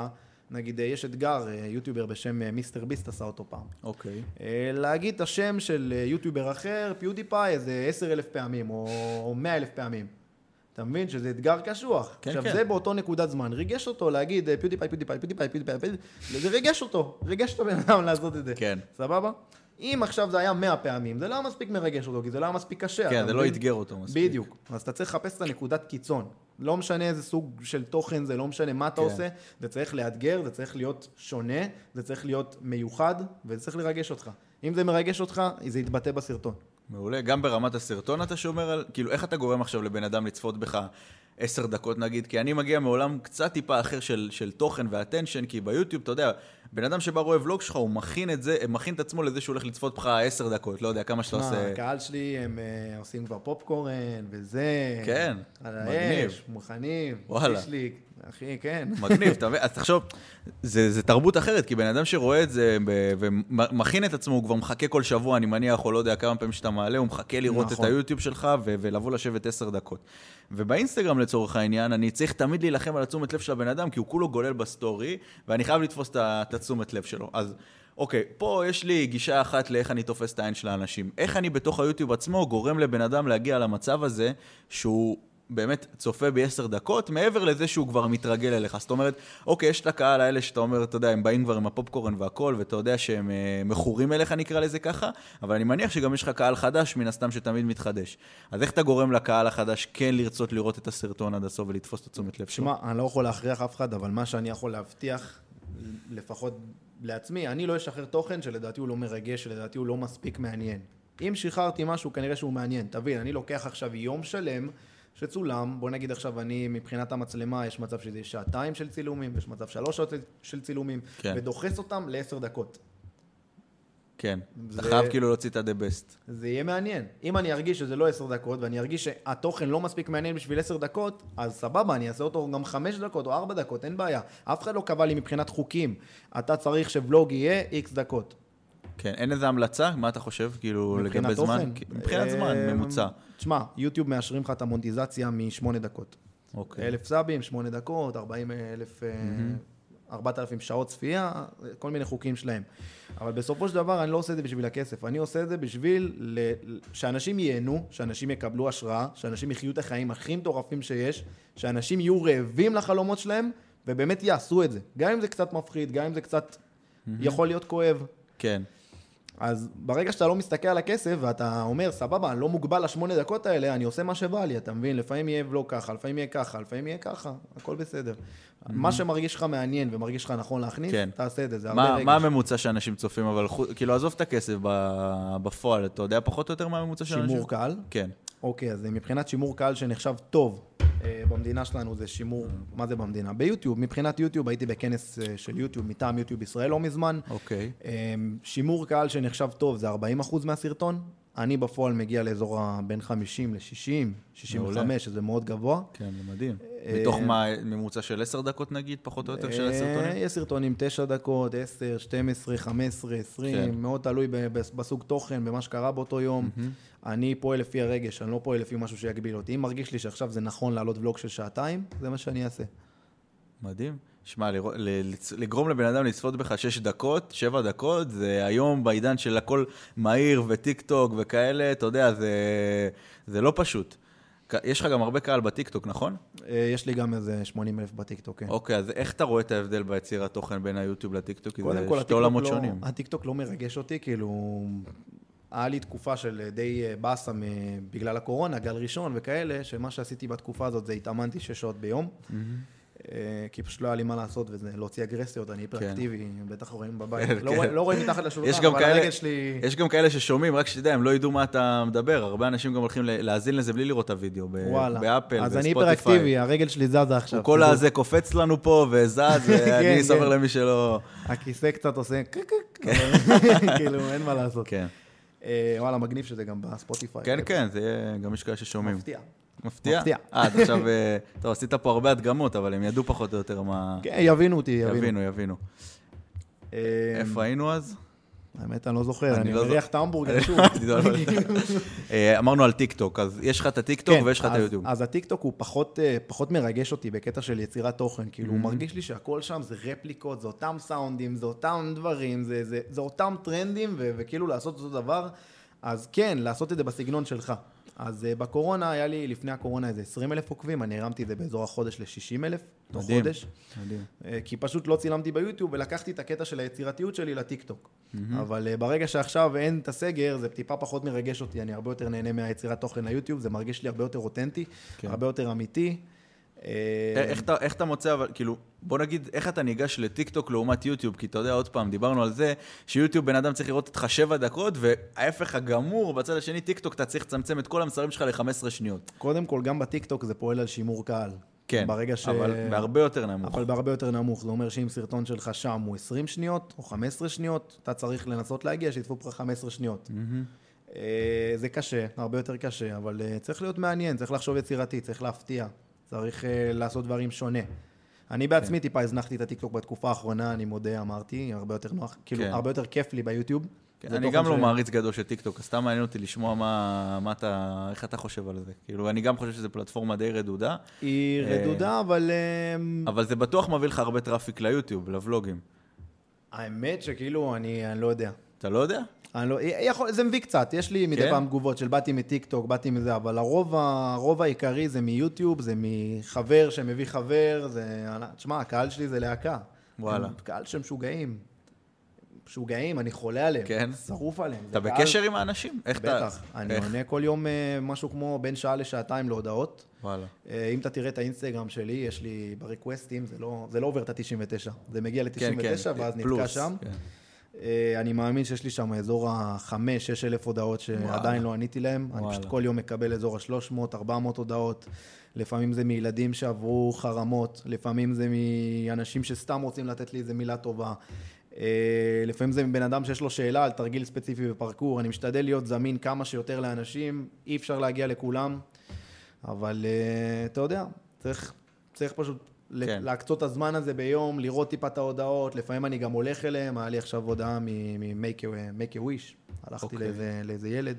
נגיד, אה, יש אתגר, אה, יוטיובר בשם אה, מיסטר ביסט עשה אותו פעם. אוקיי. אה, להגיד את השם של יוטיובר אחר, פיודיפיי, איזה עשר אלף פעמים, או מאה אלף פעמים. אתה מבין שזה אתגר קשוח. כן, עכשיו, כן. זה באותו נקודת זמן, ריגש אותו להגיד אה, פיודיפיי, פיודיפיי, פיודיפיי, פיודיפיי, זה ריגש אותו, ריגש את הבן אדם לעשות את זה. כן. סבבה? אם עכשיו זה היה מאה פעמים, זה לא היה מספיק מרגש אותו, כי זה לא היה מספיק קשה. כן, זה לא? אתגר אותו מספיק. בדיוק. אז אתה צריך לחפש את הנקודת קיצון. לא משנה איזה סוג של תוכן זה, לא משנה מה אתה כן. עושה, זה צריך לאתגר, זה צריך להיות שונה, זה צריך להיות מיוחד, וזה צריך לרגש אותך. אם זה מרגש אותך, זה יתבטא בסרטון. מעולה. גם ברמת הסרטון אתה שומר על... כאילו, איך אתה גורם עכשיו לבן אדם לצפות בך עשר דקות נגיד? כי אני מגיע מעולם קצת טיפה אחר של, של תוכן ואטנשן, כי ביוטיוב, אתה יודע, בן אדם שבא רואה ולוג שלך, הוא מכין את זה, מכין את עצמו לזה שהוא הולך לצפות בך עשר דקות, לא יודע, כמה שאתה עושה... הקהל שלי, הם אה, עושים כבר פופקורן, וזה. כן, מגניב. מוכנים. וואלה. שישליק, אחי, כן. מגניב, אתה מבין? אז תחשוב, זה, זה תרבות אחרת, כי בן אדם שרואה את זה ומכין את עצמו, הוא כבר מחכה כל שבוע, אני מניח, או לא יודע כמה פעמים שאתה מעלה, הוא מחכה לראות נכון. את היוטיוב שלך ו- ולבוא לשבת עשר דקות. ובאינסטגרם לצורך העניין, אני צריך תמיד להילחם על התשומת לב של הבן אדם, כי הוא כולו גולל בסטורי, ואני חייב לתפוס את התשומת לב שלו. אז אוקיי, פה יש לי גישה אחת לאיך אני תופס את העין של האנשים. איך אני בתוך היוטיוב עצמו גורם לבן אדם להגיע למצב הזה, שהוא... באמת צופה בעשר דקות, מעבר לזה שהוא כבר מתרגל אליך. זאת אומרת, אוקיי, יש את הקהל האלה שאתה אומר, אתה יודע, הם באים כבר עם הפופקורן והכל, ואתה יודע שהם אה, מכורים אליך, נקרא לזה ככה, אבל אני מניח שגם יש לך קהל חדש, מן הסתם שתמיד מתחדש. אז איך אתה גורם לקהל החדש כן לרצות לראות את הסרטון עד הסוף ולתפוס את התשומת לב שלו? שמע, אני לא יכול להכריח אף אחד, אבל מה שאני יכול להבטיח, לפחות לעצמי, אני לא אשחרר תוכן שלדעתי הוא לא מרגש, שלדעתי הוא לא מספיק מעניין. אם שחררתי משהו, כנראה שהוא מעניין. תבין, אני לוקח עכשיו יום שלם שצולם, בוא נגיד עכשיו אני, מבחינת המצלמה, יש מצב שזה שעתיים של צילומים, ויש מצב שלוש שעות של צילומים, כן. ודוחס אותם לעשר דקות. כן, זה... אתה חייב כאילו להוציא את ה-the best. זה יהיה מעניין. אם אני ארגיש שזה לא עשר דקות, ואני ארגיש שהתוכן לא מספיק מעניין בשביל עשר דקות, אז סבבה, אני אעשה אותו גם חמש דקות או ארבע דקות, אין בעיה. אף אחד לא קבע לי מבחינת חוקים. אתה צריך שוולוג יהיה איקס דקות. כן, אין איזה המלצה? מה אתה חושב? כאילו, לגבי תוכן? זמן? מבחינת זמן, אמ, ממוצע. תשמע, יוטיוב מאשרים לך את המונטיזציה משמונה דקות. אוקיי. אלף סאבים, שמונה דקות, ארבעים אלף... Mm-hmm. 4,000 שעות צפייה, כל מיני חוקים שלהם. אבל בסופו של דבר אני לא עושה את זה בשביל הכסף, אני עושה את זה בשביל ל... שאנשים ייהנו, שאנשים יקבלו השראה, שאנשים יחיו את החיים הכי מטורפים שיש, שאנשים יהיו רעבים לחלומות שלהם, ובאמת יעשו את זה. גם אם זה קצת מפחיד, גם אם זה קצת יכול להיות כואב. כן. אז ברגע שאתה לא מסתכל על הכסף ואתה אומר, סבבה, אני לא מוגבל לשמונה דקות האלה, אני עושה מה שבא לי, אתה מבין? לפעמים יהיה ולא ככה, לפעמים יהיה ככה, לפעמים יהיה ככה, הכל בסדר. מה שמרגיש לך מעניין ומרגיש לך נכון להכניס, כן. תעשה את זה, זה הרבה רגש. מה הממוצע שאנשים צופים, אבל כאילו, עזוב את הכסף בפועל, אתה יודע פחות או יותר מה הממוצע של אנשים? שימור קהל? כן. אוקיי, אז מבחינת שימור קהל שנחשב טוב במדינה שלנו זה שימור, מה זה במדינה? ביוטיוב, מבחינת יוטיוב הייתי בכנס אה, של יוטיוב מטעם יוטיוב ישראל לא מזמן. אוקיי. אה, שימור קהל שנחשב טוב זה 40% מהסרטון. אני בפועל מגיע לאזור בין 50 ל-60, 65, מעולה. שזה מאוד גבוה. כן, זה מדהים. אה, מתוך מה, ממוצע של עשר דקות נגיד, פחות או יותר, של הסרטונים? אה, יש סרטונים 9 דקות, 10, 12, 15, 20, כן. מאוד תלוי בסוג תוכן, במה שקרה באותו יום. אני פועל לפי הרגש, אני לא פועל לפי משהו שיגביל אותי. אם מרגיש לי שעכשיו זה נכון לעלות ולוג של שעתיים, זה מה שאני אעשה. מדהים. שמע, לגרום לבן אדם לצפות בך שש דקות, שבע דקות, זה היום בעידן של הכל מהיר וטיק טוק וכאלה, אתה יודע, זה, זה לא פשוט. יש לך גם הרבה קהל בטיק טוק, נכון? אה, יש לי גם איזה 80 אלף בטיקטוק, כן. אוקיי, אז איך אתה רואה את ההבדל ביצירת תוכן בין היוטיוב לטיק טוק? כי קודם זה כל, שתי עולמות לא, שונים. הטיקטוק לא מרגש אותי, כאילו... היה לי תקופה של די אה, באסה בגלל הקורונה, גל ראשון וכאלה, שמה שעשיתי בתקופה הזאת זה התאמנתי שש שעות ביום. אה, כי פשוט לא היה לי מה לעשות וזה להוציא אגרסיות, אני היפראקטיבי, בטח רואים בבית. כן, לא כן. רואים- לא רואים מתחת לשולחן, אבל הרגל שלי... יש גם כאלה ששומעים, רק שתדע, הם לא ידעו מה אתה מדבר. הרבה אנשים גם הולכים להאזין לזה בלי לראות את הוידאו. באפל, אז אני. היפראקטיבי, הרגל שלי זזה עכשיו. כל. הזה קופץ לנו פה וזז, ואני כן, כן. למי שלא... הכיסא קצת עושה כאילו, אין מה לעשות. אה, וואלה, מגניב שזה גם בספוטיפיי. כן, כן, זה יהיה- גם יש כאלה ששומעים. מפתיע. מפתיע? מפתיע. אה, אז עכשיו, אה, טוב, עשית פה הרבה הדגמות, אבל הם ידעו פחות או יותר מה... כן, יבינו אותי, יבינו. יבינו, יבינו. אה, איפה היינו אז? האמת, אני לא זוכר, אני לא מריח את ההמבורגר שוב. אה, אמרנו על טיק טוק, אז יש לך את הטיק טוק כן, ויש לך את היוטיוב. אז הטיקטוק הוא פחות, אה, פחות מרגש אותי בקטע של יצירת תוכן, כאילו Mm-hmm. הוא מרגיש לי שהכל שם זה רפליקות, זה אותם סאונדים, זה אותם דברים, זה, אותם טרנדים, וכאילו לעשות אותו דבר, אז כן, לעשות את זה בסגנון שלך. אז uh, בקורונה היה לי לפני הקורונה איזה 20 אלף עוקבים, אני הרמתי את זה באזור החודש ל-60 אלף, תוך מדהים. חודש. מדהים. אה, כי פשוט לא צילמתי ביוטיוב ולקחתי את הקטע של היצירתיות שלי לטיקטוק. אבל אה, ברגע שעכשיו אין את הסגר, זה טיפה פחות מרגש אותי, אני הרבה יותר נהנה מהיצירת תוכן ליוטיוב, זה מרגיש לי הרבה יותר אותנטי, כן. הרבה יותר אמיתי. אה, איך אתה, איך אתה מוצא, אבל כאילו, בוא נגיד, איך אתה ניגש לטיקטוק לעומת יוטיוב? כי אתה יודע, עוד פעם, דיברנו על זה, שיוטיוב בן אדם צריך לראות אותך שבע דקות, וההפך הגמור, בצד השני, טיקטוק, אתה צריך לצמצם את כל המסרים שלך ל-15 שניות. קודם כל, גם בטיקטוק זה פועל על שימור קהל. כן, ברגע ש... אבל בהרבה יותר נמוך. אבל בהרבה יותר נמוך. זה אומר שאם סרטון שלך שם הוא 20 שניות או 15 שניות, אתה צריך לנסות להגיע שיצפו לך 15 שניות. אה, זה קשה, הרבה יותר קשה, אבל אה, צריך להיות מעניין, צריך לחשוב יצירתי, צריך להפתיע, צריך אה, לעשות דברים שונה. אני בעצמי טיפה הזנחתי את הטיקטוק בתקופה האחרונה, אני מודה, אמרתי, הרבה יותר נוח, כאילו, כן. הרבה יותר כיף לי ביוטיוב. כן, אני גם לא ש- מעריץ גדול של טיקטוק, אז סתם מעניין אותי לשמוע מה, מה אתה, איך אתה חושב על זה. כאילו, אני גם חושב שזו פלטפורמה די רדודה, היא אה, רדודה, אבל אה, אבל זה בטוח מביא לך הרבה traffic ליוטיוב, לוולוגים. האמת שכאילו, אני אני לא יודע. אתה לא יודע? אני לא, יכול, זה מביא קצת, יש לי מדי כן? פעם תגובות של באתי מטיקטוק, באתי מזה, אבל הרוב, הרוב העיקרי זה מיוטיוב, זה מחבר שמביא חבר, זה... תשמע, הקהל שלי זה להקה. וואלה. הם קהל שהם משוגעים. משוגעים, אני חולה עליהם. כן? שרוף עליהם. אתה זה קהל- בקשר עם האנשים? איך אתה... בטח. אני איך? עונה כל יום אה, משהו כמו בין שעה לשעתיים להודעות. וואלה. אה, אם אתה תראה את האינסטגרם שלי, יש לי בריקווסטים, זה לא, זה לא עובר את ה-99. זה מגיע ל-99 כן, כן, ואז נתקע שם. כן. אה, אני מאמין שיש לי שם אזור ה-5-6 אלף הודעות שעדיין לא עניתי להם. אני וואלה. פשוט כל יום מקבל אזור ה-300-400 הודעות. לפעמים זה מילדים שעברו חרמות, לפעמים זה מאנשים שסתם רוצים לתת לי איזה מילה טובה. אה, לפעמים זה מבן אדם שיש לו שאלה על תרגיל ספציפי בפרקור. אני משתדל להיות זמין כמה שיותר לאנשים, אי אפשר להגיע לכולם, אבל אה, אתה יודע, צריך, צריך פשוט כן. להקצות את הזמן הזה ביום, לראות טיפה את ההודעות, לפעמים אני גם הולך אליהם, היה לי עכשיו הודעה מ-make a, make a wish, הלכתי אוקיי. okay. לאיזה, לאיזה ילד.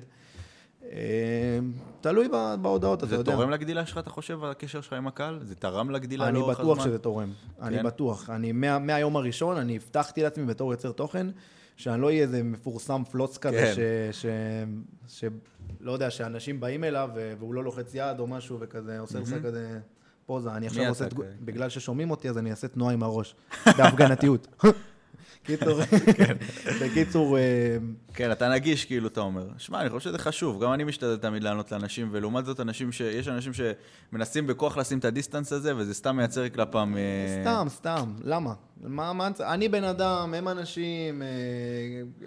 אה, תלוי בהודעות, אתה זה יודע. תורם לגדילה שלך, אתה חושב, הקשר שלך עם הקהל? זה תרם לגדילה אני לאורך בטוח הזמן? שזה תורם, אני כן? בטוח. אני, מה, מהיום הראשון, אני הבטחתי לעצמי בתור יוצר תוכן, שאני לא אהיה איזה מפורסם פלוץ כזה, כן. ש, ש, ש... לא יודע, שאנשים באים אליו והוא לא לוחץ יד או משהו וכזה, עושה לך כזה פוזה. אני עכשיו עושה? בגלל ששומעים אותי, אז אני אעשה תנועה עם הראש, בהפגנתיות. קיצור, כן. בקיצור, אה, כן, אתה נגיש, כאילו, אתה אומר. שמע, אני חושב שזה חשוב. גם אני משתדל תמיד לענות לאנשים, ולעומת זאת, אנשים ש... יש אנשים שמנסים בכוח לשים את הדיסטנס הזה, וזה סתם מייצר כלפם... אה, סתם, סתם, למה? מה, מה, אני בן אדם, הם אנשים, אה,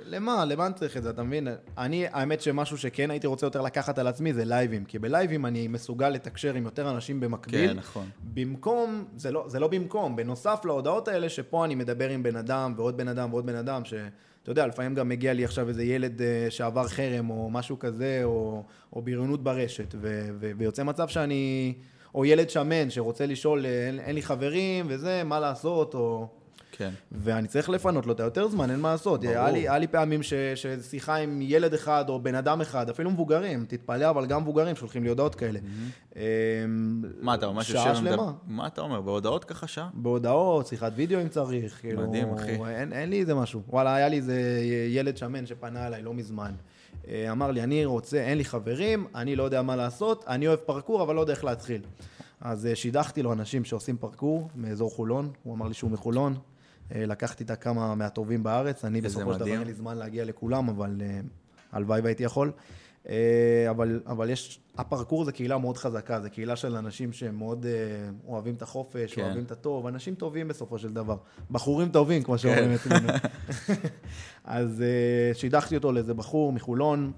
למה, למה אני צריך את זה, אתה מבין? אני, האמת שמשהו שכן הייתי רוצה יותר לקחת על עצמי זה לייבים, כי בלייבים אני מסוגל לתקשר עם יותר אנשים במקביל. כן, נכון. במקום, זה לא, זה לא במקום, בנוסף להודעות האלה, שפה אני מדבר עם בן אדם ועוד בן אדם ועוד בן אדם, שאתה יודע, לפעמים גם מגיע לי עכשיו איזה ילד אה, שעבר חרם או משהו כזה, או, או בריונות ברשת, ו, ו, ויוצא מצב שאני, או ילד שמן שרוצה לשאול, אה, אין, אין לי חברים וזה, מה לעשות, או... כן. ואני צריך לפנות לו את היותר זמן, אין מה לעשות. ברור. היה לי, היה לי פעמים ש, ששיחה עם ילד אחד או בן אדם אחד, אפילו מבוגרים, תתפלא, אבל גם מבוגרים שולחים לי הודעות כאלה. אמ, מה, אתה ממש שעה יושב... ומדבר- שלמה. מה אתה אומר? בהודעות ככה שעה? בהודעות, שיחת וידאו אם צריך, כאילו... מדהים, אחי. אין, אין לי איזה משהו. וואלה, היה לי איזה ילד שמן שפנה אליי לא מזמן. אה, אמר לי, אני רוצה, אין לי חברים, אני לא יודע מה לעשות, אני אוהב פרקור, אבל לא יודע איך להתחיל. אז אה, שידכתי לו אנשים שעושים פרקור מאזור חולון, הוא אמר לי שהוא מחולון. אה, לקחתי את הכמה מהטובים בארץ, אני בסופו של דבר. אין לי זמן להגיע לכולם, אבל אה, הלוואי והייתי יכול. אה, אבל, אבל יש, הפרקור זה קהילה מאוד חזקה, זה קהילה של אנשים שהם מאוד אה, אוהבים את החופש, כן. אוהבים את הטוב, אנשים טובים בסופו של דבר. בחורים טובים, כמו שאומרים אצלנו. אז אה, שידכתי אותו לאיזה בחור מחולון,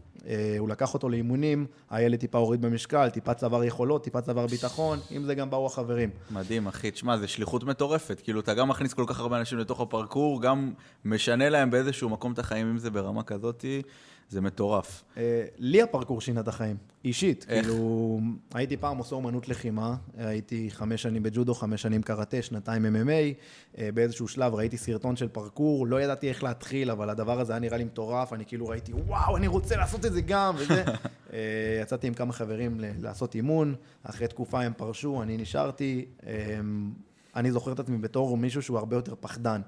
הוא לקח אותו לאימונים, הילד טיפה הוריד במשקל, טיפה צבר יכולות, טיפה צבר ביטחון, עם זה גם באו החברים. מדהים, אחי. תשמע, זו שליחות מטורפת. כאילו, אתה גם מכניס כל כך הרבה אנשים לתוך הפרקור, גם משנה להם באיזשהו מקום את החיים, אם זה ברמה כזאתי, זה מטורף. אה, לי הפרקור שינה את החיים, אישית. איך? כאילו, הייתי פעם עושה אומנות לחימה, הייתי חמש שנים בג'ודו, חמש שנים קראטה, שנתיים MMA. אה, באיזשהו שלב ראיתי סרטון של פרקור, לא ידעתי איך להתחיל, אבל הדבר הזה היה נראה לי מטורף, אני כאילו ראיתי, וואו, אני רוצה לעשות את זה גם, וזה. אה, יצאתי עם כמה חברים לעשות אימון, אחרי תקופה הם פרשו, אני נשארתי. אה, אני זוכר את עצמי בתור מישהו שהוא הרבה יותר פחדן.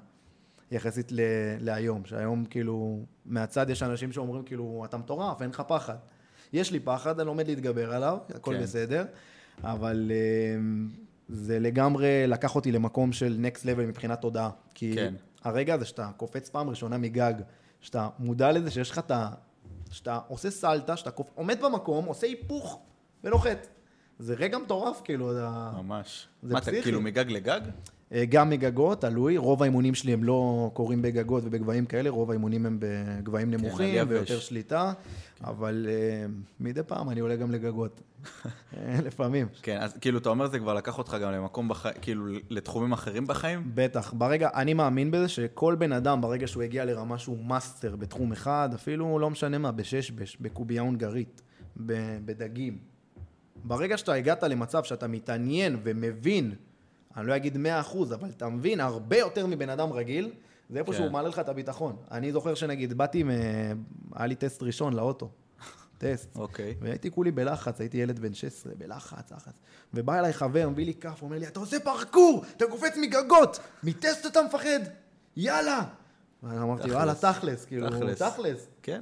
יחסית ל- להיום, שהיום כאילו, מהצד יש אנשים שאומרים כאילו, אתה מטורף, אין לך פחד. יש לי פחד, אני לומד להתגבר עליו, הכל כן. בסדר, אבל אה, זה לגמרי לקח אותי למקום של נקסט לבל מבחינת תודעה. כי כן. הרגע הזה שאתה קופץ פעם ראשונה מגג, שאתה מודע לזה שיש לך את ה... שאתה עושה סלטה, שאתה קופ... עומד במקום, עושה היפוך ונוחת. זה רגע מטורף, כאילו, אתה... ממש. זה מה, אתה פסיכי. כאילו מגג לגג? אה, גם מגגות, תלוי. רוב האימונים שלי הם לא קורים בגגות ובגבהים כאלה, רוב האימונים הם בגבהים נמוכים כן, על יבש. ויותר שליטה, אבל אה, מדי פעם אני עולה גם לגגות. אה, לפעמים. כן, אז כאילו, אתה אומר זה כבר לקח אותך גם למקום, בח... כאילו, לתחומים אחרים בחיים? בטח. ברגע, אני מאמין בזה שכל בן אדם, ברגע שהוא הגיע לרמה שהוא מאסטר בתחום אחד, אפילו לא משנה מה, בשש בש, בקובייה הונגרית, בדגים. ברגע שאתה הגעת למצב שאתה מתעניין ומבין, אני לא אגיד 100%, אבל אתה מבין הרבה יותר מבן אדם רגיל, זה איפה כן. שהוא מעלה לך את הביטחון. אני זוכר שנגיד, באתי, מ... היה לי טסט ראשון לאוטו. טסט. אוקיי. והייתי כולי בלחץ, הייתי ילד בן 16, בלחץ, לחץ. ובא אליי חבר, מביא לי כף, אומר לי, אתה עושה פרקור, אתה קופץ מגגות, מטסט אתה מפחד, יאללה. ואני אמרתי. וואלה, תכלס, כאילו, תכלס. תכלס. כן.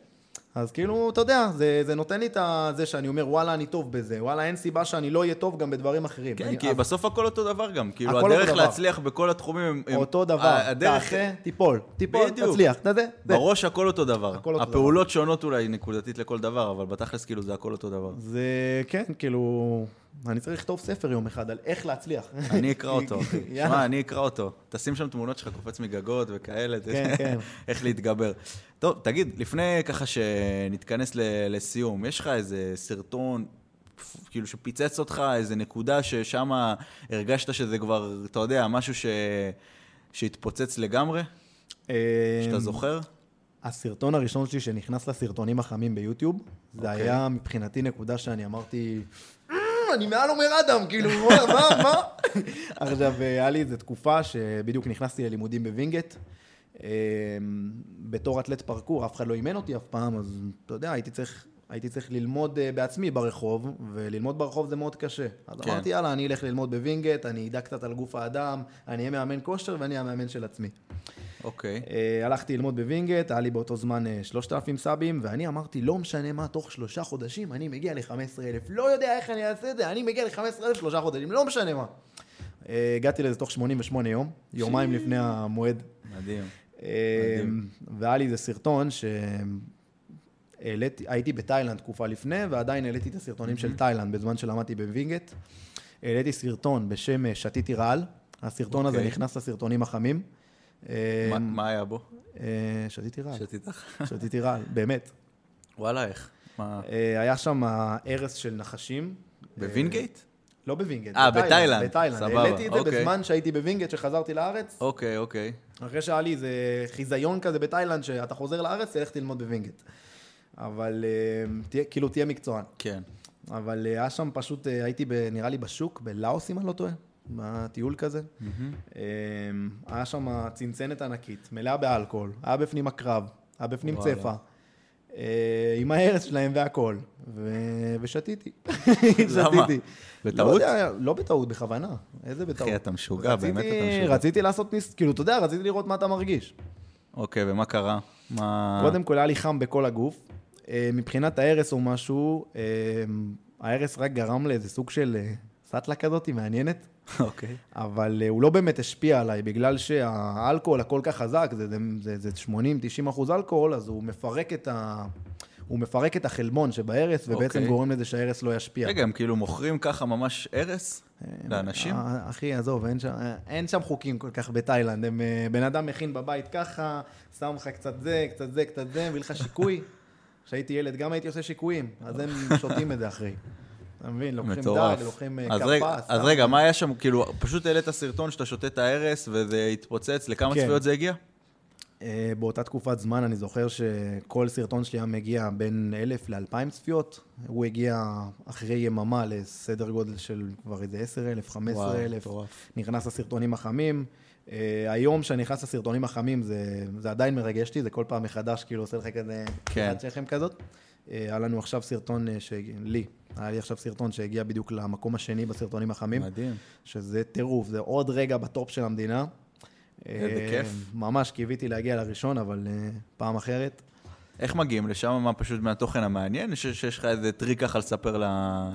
אז כאילו, אתה יודע, זה, זה נותן לי את זה שאני אומר, וואלה, אני טוב בזה, וואלה, אין סיבה שאני לא אהיה טוב גם בדברים אחרים. כן, אני, כי אז בסוף הכל אותו דבר גם. כאילו, הכל אותו הדרך דבר. להצליח בכל התחומים... הם- הם- אותו דבר, הדרך... תעשה, תיפול, תיפול, בדיוק. תצליח, יודע. זה. בראש הכל אותו דבר. הכל אותו הפעולות שונות אולי נקודתית לכל דבר, אבל בתכלס כאילו זה הכל אותו דבר. זה, כן, כאילו, אני צריך לכתוב ספר יום אחד על איך להצליח. אני אקרא אותו, אחי. שמע, אני אקרא אותו. תשים שם תמונות שלך קופץ מגגות וכאלה. כן, כן. איך להתגבר. טוב, תגיד, לפני ככה שנתכנס לסיום, יש לך איזה סרטון, כאילו שפיצץ אותך, איזה נקודה ששם הרגשת שזה כבר, אתה יודע, משהו ש... שהתפוצץ לגמרי? שאתה אמ, זוכר? הסרטון הראשון שלי שנכנס לסרטונים החמים ביוטיוב, זה אוקיי. היה מבחינתי נקודה שאני אמרתי, "אה, אני מעל עומר אדם, כאילו, מה, מה, מה? עכשיו, אה, היה לי איזו תקופה שבדיוק נכנסתי ללימודים בווינגייט. אה, בתור אתלט פרקור, אף אחד לא אימן אותי אף פעם, אז אתה יודע, הייתי צריך... הייתי צריך ללמוד אה, בעצמי ברחוב, וללמוד ברחוב זה מאוד קשה. אז כן. אמרתי, יאללה, אני אלך ללמוד בווינגייט, אני אדע קצת על גוף האדם, אני אהיה מאמן כושר ואני אהיה המאמן של עצמי. אוקיי. אה, הלכתי ללמוד בווינגייט, היה לי באותו זמן אה, 3,000 סאבים, ואני אמרתי, לא משנה מה, תוך שלושה חודשים אני מגיע ל-15,000. לא יודע איך אני אעשה את זה, אני מגיע ל-15,000 שלושה חודשים, לא משנה מה. אה, הגעתי לזה תוך 88 יום, יומיים לפני המועד. מדהים. מדהים. והיה לי איזה סרטון ש... העליתי, הייתי בתאילנד תקופה לפני, ועדיין העליתי את הסרטונים של תאילנד בזמן שלמדתי בווינגייט. העליתי סרטון בשם אה, שתיתי רעל. הסרטון הזה אוקיי. נכנס לסרטונים החמים. אה, מה- מה היה בו? אה, שתיתי רעל. שתית? שתיתי רעל, באמת. וואלה, איך? מה? אה, היה שם ארס של נחשים. בווינגייט? לא בווינגייט, אה, בתאילנד. בתאילנד. סבבה, העליתי את זה אוקיי. בזמן שהייתי בווינגייט, שחזרתי לארץ. אוקיי, אוקיי. אחרי שהיה לי איזה חיזיון כזה בתאילנד, שאתה חוזר לארץ, תלך ללמוד בווינגייט. אבל אה, תהיה, כאילו, תהיה מקצוען. כן. אבל אה, היה שם פשוט, אה, הייתי ב, נראה לי בשוק, בלאוס אם אני לא טועה, בטיול כזה. אה, היה שם צנצנת ענקית, מלאה באלכוהול, היה בפנים הקרב, היה בפנים. צפה. עם ההרס שלהם והכל, ו... ושתיתי. למה? שתיתי. בטעות? לא, יודע, לא בטעות, בכוונה. איזה בטעות? אחי, אתה משוגע, באמת אתה משוגע. רציתי לעשות ניס... כאילו, אתה יודע, רציתי לראות מה אתה מרגיש. אוקיי, ומה קרה? מה... קודם כל היה לי חם בכל הגוף. אה, מבחינת ההרס או משהו, אה, ההרס רק גרם לאיזה סוג של אה, סאטלה כזאת מעניינת, אוקיי. אבל אה, הוא לא באמת השפיע עליי, בגלל שהאלכוהול הכל כך חזק, זה, זה, זה, זה 80-90 אחוז אלכוהול, אז הוא מפרק את ה... הוא מפרק את החלבון שבהרס, ובעצם אוקיי. גורם לזה שההרס לא ישפיע. רגע, הם כאילו מוכרים ככה ממש הרס לאנשים? אחי, עזוב, אין שם, אין שם חוקים כל כך בתאילנד. הם, בן אדם מכין בבית ככה, שם לך קצת זה, קצת זה, קצת זה, מביא לך שיקוי. כשהייתי ילד גם הייתי עושה שיקויים, אז הם שותים את זה אחרי. אתה מבין? לוקחים. דג, לוקחים אה, אז רגע, כרפס. אז סתם. רגע, מה היה שם? כאילו, פשוט העלית סרטון שאתה שותה את ההרס וזה התפוצץ, לכמה כן. צפיות זה הגיע? אה, באותה תקופת זמן אני זוכר שכל סרטון שלי היה מגיע בין אלף לאלפיים צפיות. הוא הגיע אחרי יממה לסדר גודל של כבר איזה עשר אלף, חמש עשרה אלף. נכנס לסרטונים החמים. אה, היום שאני נכנס לסרטונים החמים זה, זה עדיין מרגש אותי, זה כל פעם מחדש כאילו עושה לך כזה כן. שכם כזאת. אה, היה לנו עכשיו סרטון, אה, שהגיע- לי, היה לי עכשיו סרטון שהגיע בדיוק למקום השני בסרטונים החמים, מדהים. שזה טירוף, זה עוד רגע בטופ של המדינה. איזה אה, כיף. ממש קיוויתי להגיע לראשון, אבל אה, פעם אחרת. איך מגיעים לשם? מה, פשוט מהתוכן המעניין? יש- שיש לך איזה טריק ככה לספר ל-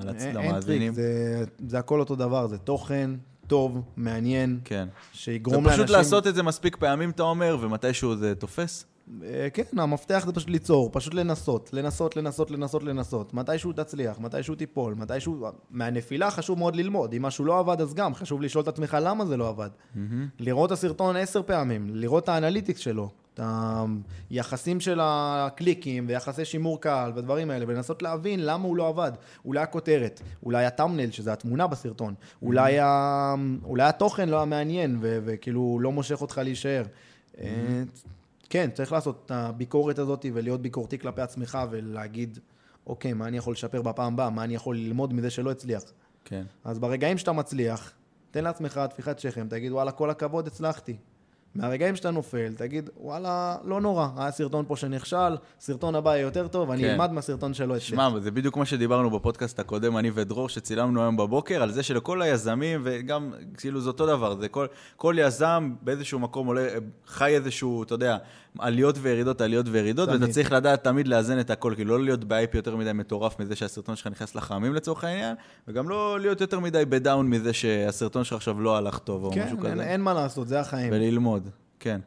לצ- אין- טריק, למאזינים? זה, זה הכל אותו דבר, זה תוכן טוב, מעניין, כן. זה שיגרום לאנשים... פשוט לעשות את זה מספיק פעמים, אתה אומר, ומתישהו זה תופס? אה, כן, המפתח זה פשוט ליצור, פשוט לנסות, לנסות, לנסות, לנסות, לנסות. מתישהו תצליח, מתישהו תיפול, מתישהו... מהנפילה חשוב מאוד ללמוד. אם משהו לא עבד, אז גם חשוב לשאול את עצמך למה זה לא עבד. לראות את הסרטון עשר פעמים, לראות את ה analytics שלו, את היחסים של הקליקים ויחסי שימור קהל והדברים האלה, ולנסות להבין למה הוא לא עבד. אולי הכותרת, אולי הטאמנל, שזה התמונה בסרטון, אולי, ה... אולי התוכן לא היה מעניין ו- וכאילו לא מושך אותך להישאר. אה, כן, צריך לעשות את הביקורת הזאת ולהיות ביקורתי כלפי עצמך ולהגיד, אוקיי, מה אני יכול לשפר בפעם הבאה? מה אני יכול ללמוד מזה שלא הצליח? כן. אז ברגעים שאתה מצליח, תן לעצמך טפיחת שכם, תגיד, וואלה, כל הכבוד, הצלחתי. מהרגעים שאתה נופל, תגיד, וואלה, לא נורא, היה סרטון פה שנכשל, סרטון הבא יהיה יותר טוב, אני כן. אלמד מהסרטון שלא הצליח. שמע, זה בדיוק מה שדיברנו בפודקאסט הקודם, אני ודרור, שצילמנו היום בבוקר, על זה שלכל היזמים, וגם, כאילו, זה אותו דבר, זה כל, כל יזם באיזשהו מקום עולה, חי איזשהו, אתה יודע, עליות וירידות, עליות וירידות, תמיד. ואתה צריך לדעת תמיד לאזן את הכל, כאילו, לא להיות באייפ יותר מדי מטורף מזה שהסרטון שלך נכנס לחמים לצורך העניין, וגם לא להיות יותר מדי בדאון מזה שהסרטון שלך עכשיו לא הלך טוב, או כן, משהו אין, כזה. אין מה לעשות, זה החיים. וללמוד, כן.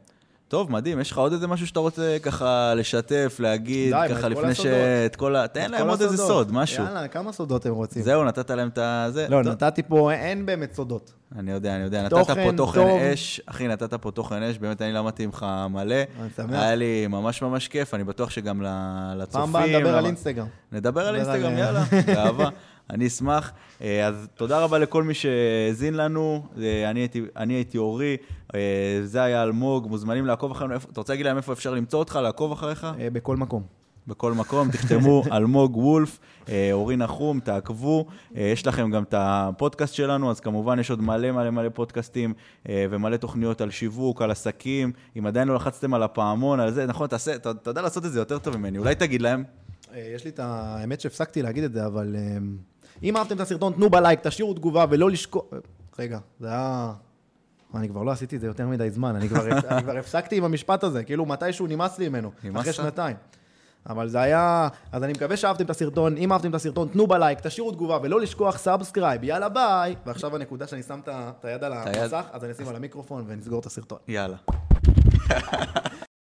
טוב, מדהים. יש לך עוד איזה משהו שאתה רוצה ככה לשתף, להגיד, די, ככה לפני ש... את כל ה... תן להם עוד איזה. סוד, משהו. יאללה, כמה סודות הם רוצים? זהו, נתת להם את ה... זה. לא, טוב. נתתי פה, אין באמת סודות. אני יודע, אני יודע. נתת תוכן פה תוכן טוב. אש. אחי, נתת פה תוכן אש, באמת אני למדתי ממך מלא. אני שמח. היה לי ממש ממש כיף, אני בטוח שגם לצופים... פעם הבאה נדבר על אינסטגרם. נדבר על אינסטגרם, יאללה, באהבה. אני אשמח. אה, אז תודה רבה לכל מי שהאזין לנו. אה, אני הייתי, אני הייתי אורי, אה, זה היה אלמוג, מוזמנים לעקוב אחרינו. אתה רוצה להגיד להם איפה אפשר למצוא אותך, לעקוב אחריך? בכל מקום. בכל מקום, תכתבו אלמוג וולף, אורי נחום, תעקבו. יש לכם גם את הפודקאסט שלנו, אז כמובן יש עוד מלא מלא מלא פודקאסטים ומלא תוכניות על שיווק, על עסקים. אם עדיין לא לחצתם על הפעמון, על זה, נכון, תעשה, אתה, יודע לעשות את זה יותר טוב ממני. אולי תגיד להם. יש לי את ה... האמת שהפסקתי להגיד את זה, אבל אם אהבתם את הסרטון, תנו בלייק, תשאירו תגובה ולא לשכוח... רגע, זה היה... אני כבר לא עשיתי את זה יותר מדי זמן, אני כבר, אני כבר הפסקתי עם המשפט הזה, כאילו מתישהו נמאס לי ממנו, אחרי? שנתיים. אבל זה היה... אז אני מקווה שאהבתם את הסרטון, אם אהבתם את הסרטון, תנו בלייק, תשאירו תגובה ולא לשכוח subscribe, יאללה ביי. ועכשיו הנקודה שאני שם את היד על. המסך, אז אני אשים על המיקרופון ונסגור את הסרטון. יאללה.